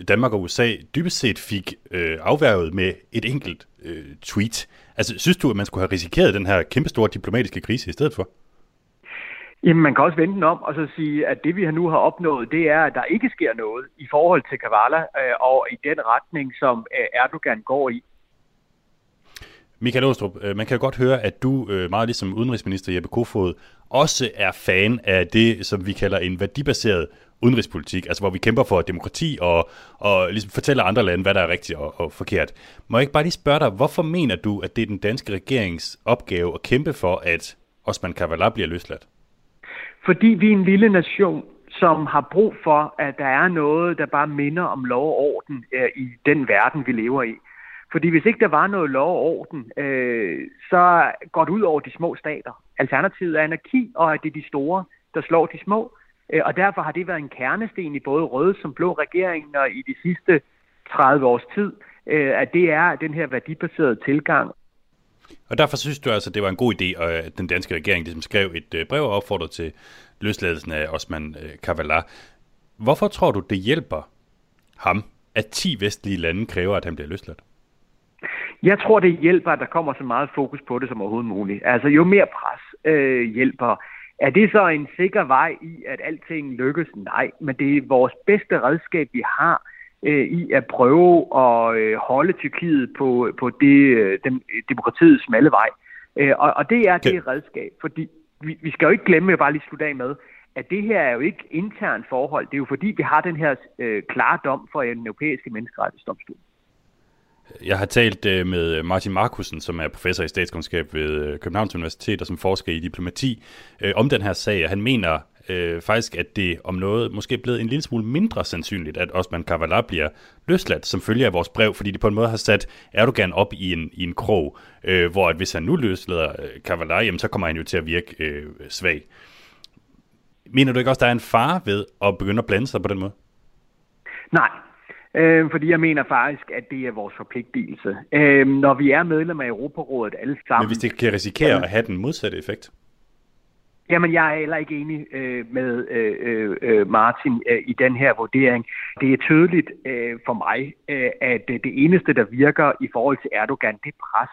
Danmark og USA dybest set fik øh, afværget med et enkelt øh, tweet. Altså, synes du, at man skulle have risikeret den her kæmpe store diplomatiske krise i stedet for? Jamen, man kan også vente den om og så sige, at det vi nu har opnået, det er, at der ikke sker noget i forhold til Kavala øh, og i den retning, som øh, Erdogan går i. Michael Åstrup, øh, man kan jo godt høre, at du, øh, meget ligesom udenrigsminister Jeppe Kofod, også er fan af det, som vi kalder en værdibaseret udenrigspolitik, altså hvor vi kæmper for demokrati og, og ligesom fortæller andre lande, hvad der er rigtigt og, og forkert. Må jeg ikke bare lige spørge dig, hvorfor mener du, at det er den danske regerings opgave at kæmpe for, at Osman Kavala bliver løsladt? Fordi vi er en lille nation, som har brug for, at der er noget, der bare minder om lov og orden øh, i den verden, vi lever i. Fordi hvis ikke der var noget lov og orden, øh, så går det ud over de små stater. Alternativet er anarki, og at det er de store, der slår de små. Øh, og derfor har det været en kernesten i både røde som blå regeringen og i de sidste 30 års tid, øh, at det er den her værdibaserede tilgang. Og derfor synes du altså, at det var en god idé, at øh, den danske regering ligesom skrev et øh, brev og opfordrede til løsladelsen af Osman øh, Kavala. Hvorfor tror du, det hjælper ham, at 10 vestlige lande kræver, at han bliver løsladt? Jeg tror, det hjælper, at der kommer så meget fokus på det som overhovedet muligt. Altså, jo mere pres øh, hjælper. Er det så en sikker vej i, at alting lykkes? Nej, men det er vores bedste redskab, vi har øh, i at prøve at øh, holde Tyrkiet på, på det, øh, den, demokratiets smalle vej. Øh, og, og det er det redskab, fordi vi, vi skal jo ikke glemme, jeg bare lige slutte af med, at det her er jo ikke intern forhold. Det er jo fordi, vi har den her øh, klare dom for den europæiske menneskerettighedsdomstol. Jeg har talt øh, med Martin Markusen, som er professor i statskundskab ved øh, Københavns Universitet og som forsker i diplomati, øh, om den her sag, og han mener øh, faktisk, at det om noget måske er blevet en lille smule mindre sandsynligt, at Osman Kavala bliver løsladt som følge af vores brev, fordi de på en måde har sat Erdogan op i en, i en krog, øh, hvor at hvis han nu løslader øh, Kavala, jamen, så kommer han jo til at virke øh, svag. Mener du ikke også, der er en fare ved at begynde at blande sig på den måde? Nej, Øh, fordi jeg mener faktisk, at det er vores forpligtelse. Øh, når vi er medlem af Europarådet alle sammen... Men hvis det kan risikere jamen, at have den modsatte effekt? Jamen, jeg er heller ikke enig øh, med øh, øh, øh, Martin øh, i den her vurdering. Det er tydeligt øh, for mig, øh, at det eneste, der virker i forhold til Erdogan, det er pres.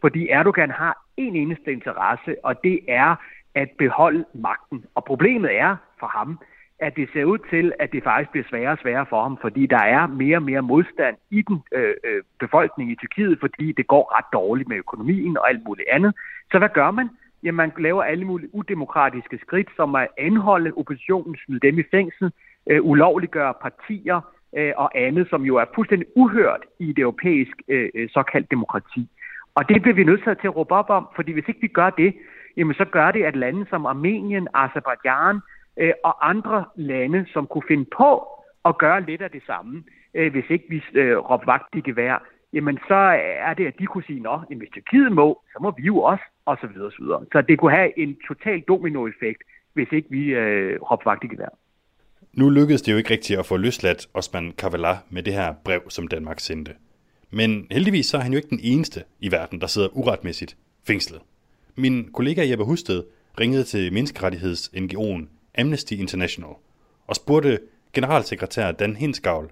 Fordi Erdogan har en eneste interesse, og det er at beholde magten. Og problemet er for ham, at det ser ud til, at det faktisk bliver sværere og sværere for ham, fordi der er mere og mere modstand i den øh, øh, befolkning i Tyrkiet, fordi det går ret dårligt med økonomien og alt muligt andet. Så hvad gør man? Jamen, man laver alle mulige udemokratiske skridt, som at anholde oppositionen, smide dem i fængsel, øh, ulovliggøre partier øh, og andet, som jo er fuldstændig uhørt i det europæiske øh, øh såkaldt demokrati. Og det bliver vi nødt til at råbe op om, fordi hvis ikke vi gør det, jamen så gør det, at lande som Armenien, Azerbaijan, øh, og andre lande, som kunne finde på at gøre lidt af det samme, øh, hvis ikke vi øh, råbte vagt i gevær, jamen så er det, at de kunne sige, nå, hvis Tyrkiet må, så må vi jo også, og så videre, så videre. Så det kunne have en total dominoeffekt, hvis ikke vi øh, råbte vagt i gevær. Nu lykkedes det jo ikke rigtigt at få løsladt Osman Kavala med det her brev, som Danmark sendte. Men heldigvis så er han jo ikke den eneste i verden, der sidder uretmæssigt fængslet. Min kollega Jeppe Husted ringede til menneskerettigheds-NGO'en Amnesty International og spurgte generalsekretær Dan Hinskavl,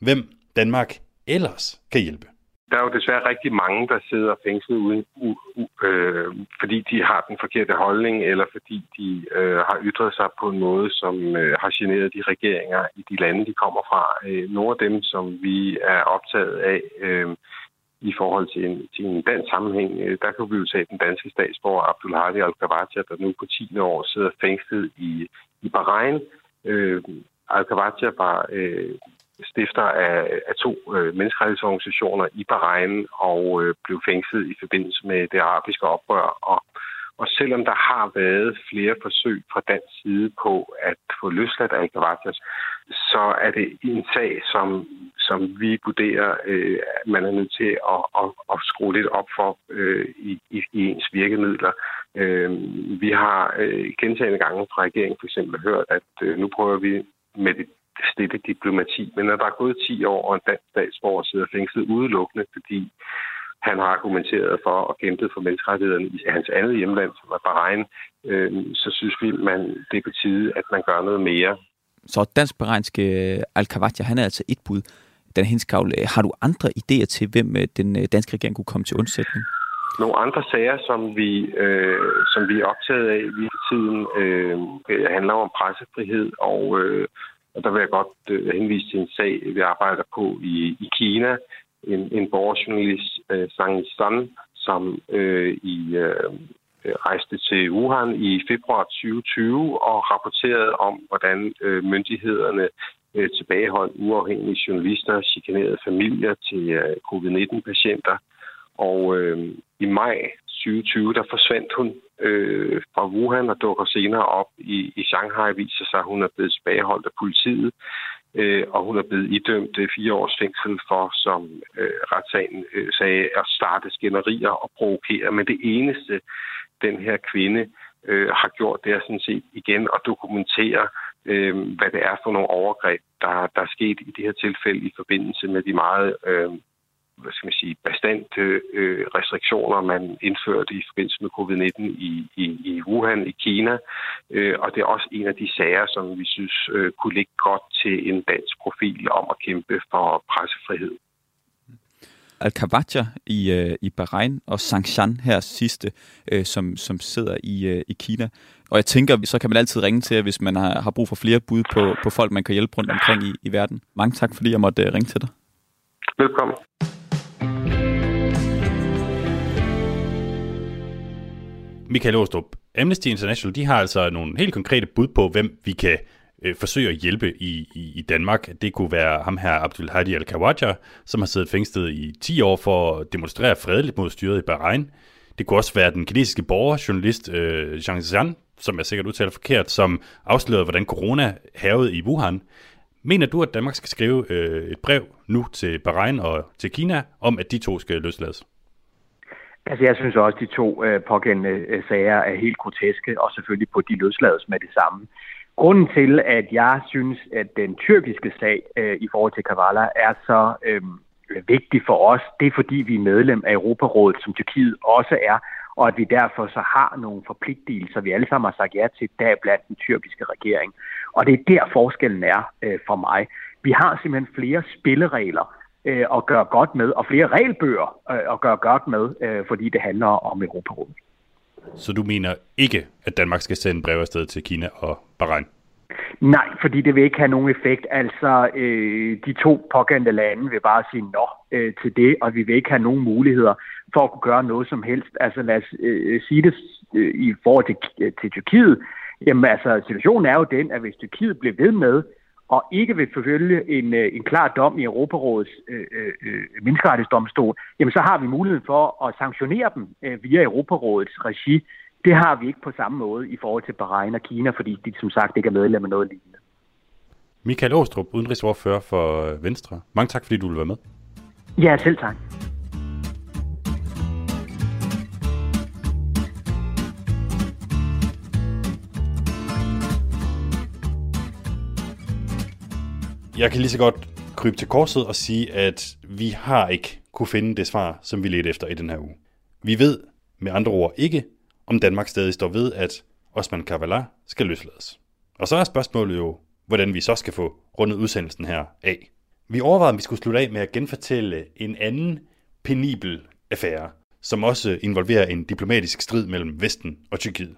hvem Danmark ellers kan hjælpe. Der er jo desværre rigtig mange, der sidder fængslet uden, u, u, øh, fordi de har den forkerte holdning, eller fordi de øh, har ytret sig på en måde, som øh, har generet de regeringer i de lande, de kommer fra. Øh, nogle af dem, som vi er optaget af øh, i forhold til en, til en dansk sammenhæng, øh, der kan vi jo tage den danske statsborger Abdul Hadi al-Kawatia, der nu på 10 år sidder fængslet i i Bahrain. Øh, Al-Kawatia var øh, stifter af, af to øh, menneskerettighedsorganisationer i Bahrain og øh, blev fængslet i forbindelse med det arabiske oprør. Og, og selvom der har været flere forsøg fra dansk side på at få løsladt al så er det en sag, som, som vi vurderer, øh, at man er nødt til at, at, at skrue lidt op for øh, i, i, i ens virkemidler. Øh, vi har øh, gentagende gange fra regeringen for eksempel hørt, at øh, nu prøver vi med det stille diplomati, men når der er gået 10 år, og en dansk statsborger sidder fængslet udelukkende, fordi han har argumenteret for og kæmpet for menneskerettighederne i hans andet hjemland, som er Bahrain, øh, så synes vi, man det er på tide, at man gør noget mere. Så dansk beregnske al han er altså et bud. Dan Hinskavl, har du andre idéer til, hvem øh, den øh, danske regering kunne komme til undsætning? Nogle andre sager, som vi, øh, som vi er optaget af for tiden, øh, handler om pressefrihed, og, øh, og der vil jeg godt øh, henvise til en sag, vi arbejder på i, i Kina. En, en borgerjournalist, øh, Sang San, som øh, i, øh, rejste til Wuhan i februar 2020 og rapporterede om, hvordan øh, myndighederne øh, tilbageholdt uafhængige journalister, chikanerede familier til øh, covid-19-patienter. Og øh, i maj 2020, der forsvandt hun øh, fra Wuhan og dukker senere op i, i Shanghai, viser sig, at hun er blevet tilbageholdt af politiet, øh, og hun er blevet idømt øh, fire års fængsel for, som øh, retssagen øh, sagde, at starte skænderier og provokere. Men det eneste, den her kvinde øh, har gjort, det er sådan set igen at dokumentere, øh, hvad det er for nogle overgreb, der, der er sket i det her tilfælde i forbindelse med de meget øh, hvad skal man sige, bastante øh, restriktioner, man indførte i forbindelse med covid-19 i, i, i Wuhan i Kina. Øh, og det er også en af de sager, som vi synes øh, kunne ligge godt til en dansk profil om at kæmpe for pressefrihed. Al-Kawadja i, øh, i Bahrain og Sangshan her sidste, øh, som, som sidder i, øh, i Kina. Og jeg tænker, så kan man altid ringe til hvis man har, har brug for flere bud på, på folk, man kan hjælpe rundt omkring i, i verden. Mange tak, fordi jeg måtte øh, ringe til dig. Velkommen. Michael Åstrup, Amnesty International, de har altså nogle helt konkrete bud på, hvem vi kan øh, forsøge at hjælpe i, i, i Danmark. Det kunne være ham her, Abdul Hadi al-Kawaja, som har siddet fængslet i 10 år for at demonstrere fredeligt mod styret i Bahrain. Det kunne også være den kinesiske borger, journalist øh, Zhang Zhan, som jeg sikkert udtaler forkert, som afslørede, hvordan corona havede i Wuhan. Mener du, at Danmark skal skrive øh, et brev nu til Bahrain og til Kina, om at de to skal løslades? Altså, jeg synes også, at de to øh, pågældende øh, sager er helt groteske, og selvfølgelig på de løslades med det samme. Grunden til, at jeg synes, at den tyrkiske sag øh, i forhold til Kavala er så øh, vigtig for os, det er fordi, vi er medlem af Europarådet, som Tyrkiet også er, og at vi derfor så har nogle forpligtelser, vi alle sammen har sagt ja til, der blandt den tyrkiske regering. Og det er der forskellen er øh, for mig. Vi har simpelthen flere spilleregler, øh, at gøre godt med, og flere regelbøger øh, at gøre godt med, øh, fordi det handler om Europarådet. Så du mener ikke, at Danmark skal sende brev afsted til Kina og Bahrain? Nej, fordi det vil ikke have nogen effekt. Altså, øh, de to pågældende lande vil bare sige nå øh, til det, og vi vil ikke have nogen muligheder for at kunne gøre noget som helst. Altså, lad os øh, sige det øh, i forhold til, til Tyrkiet. Jamen, altså, situationen er jo den, at hvis Tyrkiet bliver ved med og ikke vil forfølge en, øh, en klar dom i Europarådets øh, øh, øh, menneskerettighedsdomstol, jamen så har vi muligheden for at sanktionere dem øh, via Europarådets regi. Det har vi ikke på samme måde i forhold til Bahrain og Kina, fordi de som sagt ikke er medlem af noget lignende. Michael Åstrup, udenrigsordfører for Venstre. Mange tak, fordi du vil være med. Ja, selv tak. Jeg kan lige så godt krybe til korset og sige, at vi har ikke kunne finde det svar, som vi ledte efter i den her uge. Vi ved med andre ord ikke, om Danmark stadig står ved, at Osman Kavala skal løslades. Og så er spørgsmålet jo, hvordan vi så skal få rundet udsendelsen her af. Vi overvejede, om vi skulle slutte af med at genfortælle en anden penibel affære, som også involverer en diplomatisk strid mellem Vesten og Tyrkiet.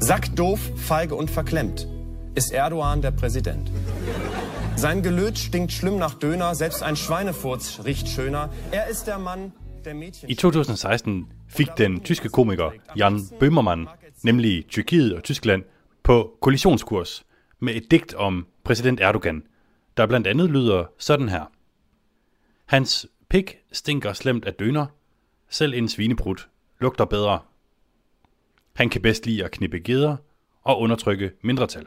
Sack doof, feige und verklemmt ist Erdogan der Präsident. Sein Gelöt stinkt schlimm nach Döner, selbst ein Schweinefurz riecht schöner. Er ist der Mann, der Mädchen... I 2016 fik den tyske komiker Jan Böhmermann nemlig Tyrkiet og Tyskland på kollisionskurs med et digt om præsident Erdogan, der blandt andet lyder sådan her. Hans pik stinker slemt af døner, selv en svinebrud lugter bedre. Han kan bedst lide at knippe geder og undertrykke mindretal.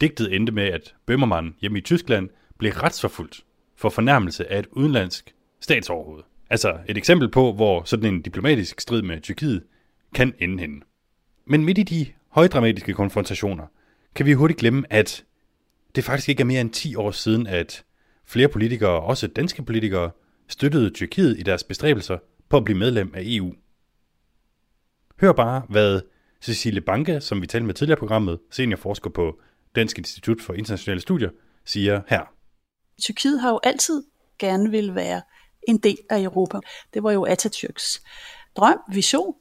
Digtet endte med, at Bømmermann hjemme i Tyskland blev retsforfulgt for fornærmelse af et udenlandsk statsoverhoved. Altså et eksempel på, hvor sådan en diplomatisk strid med Tyrkiet kan ende henne. Men midt i de højdramatiske konfrontationer, kan vi hurtigt glemme, at det faktisk ikke er mere end 10 år siden, at flere politikere, også danske politikere, støttede Tyrkiet i deres bestræbelser på at blive medlem af EU. Hør bare, hvad Cecilie Banke, som vi talte med tidligere i programmet, seniorforsker på Dansk Institut for Internationale Studier, siger her. Tyrkiet har jo altid gerne vil være en del af Europa. Det var jo Atatürks drøm, vision,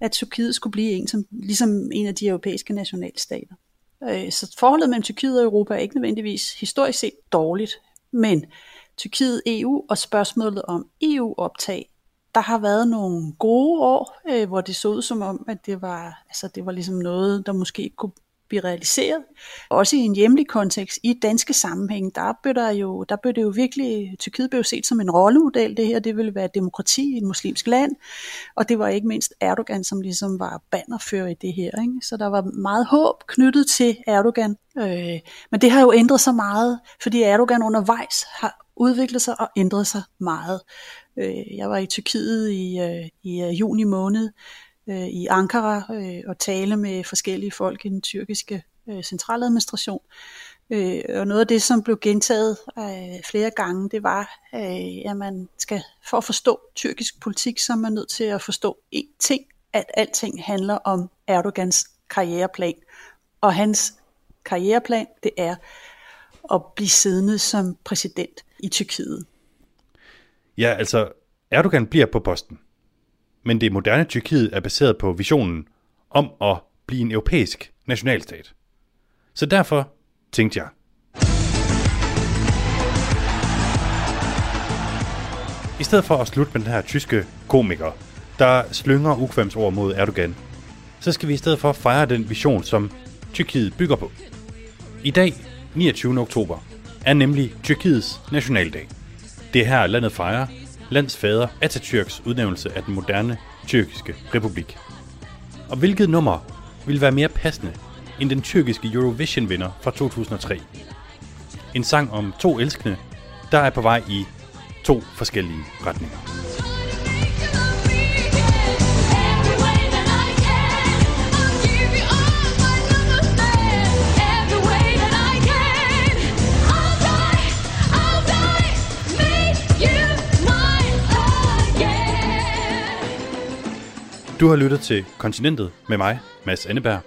at Tyrkiet skulle blive en som, ligesom en af de europæiske nationalstater. Øh, så forholdet mellem Tyrkiet og Europa er ikke nødvendigvis historisk set dårligt, men Tyrkiet, EU og spørgsmålet om EU-optag, der har været nogle gode år, øh, hvor det så ud som om, at det var, altså, det var ligesom noget, der måske kunne blive realiseret. Også i en hjemlig kontekst, i danske sammenhæng, der blev, der jo, der blev det jo virkelig, Tyrkiet blev set som en rollemodel, det her, det ville være demokrati i et muslimsk land, og det var ikke mindst Erdogan, som ligesom var bannerfører i det her. Ikke? Så der var meget håb knyttet til Erdogan, øh, men det har jo ændret sig meget, fordi Erdogan undervejs har udviklet sig og ændret sig meget. Øh, jeg var i Tyrkiet i, øh, i øh, juni måned, øh, i Ankara øh, og tale med forskellige folk i den tyrkiske øh, centraladministration. Øh, og noget af det, som blev gentaget øh, flere gange, det var, øh, at man skal, for at forstå tyrkisk politik, så er man nødt til at forstå én ting, at alting handler om Erdogans karriereplan. Og hans karriereplan, det er at blive siddende som præsident i Tyrkiet. Ja, altså, Erdogan bliver på posten men det moderne Tyrkiet er baseret på visionen om at blive en europæisk nationalstat. Så derfor tænkte jeg, I stedet for at slutte med den her tyske komiker, der slynger ukvemsord mod Erdogan, så skal vi i stedet for fejre den vision, som Tyrkiet bygger på. I dag, 29. oktober, er nemlig Tyrkiets nationaldag. Det er her, landet fejrer, landsfader Atatürks udnævnelse af den moderne tyrkiske republik. Og hvilket nummer vil være mere passende end den tyrkiske Eurovision-vinder fra 2003? En sang om to elskende, der er på vej i to forskellige retninger. Du har lyttet til Kontinentet med mig, Mads Anneberg.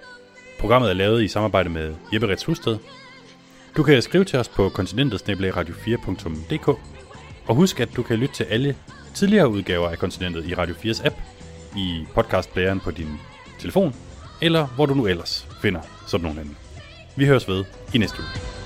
Programmet er lavet i samarbejde med Jeppe Rets Husted. Du kan skrive til os på kontinentet radio4.dk og husk, at du kan lytte til alle tidligere udgaver af Kontinentet i Radio 4's app, i podcastplayeren på din telefon, eller hvor du nu ellers finder sådan nogle Vi høres ved i næste uge.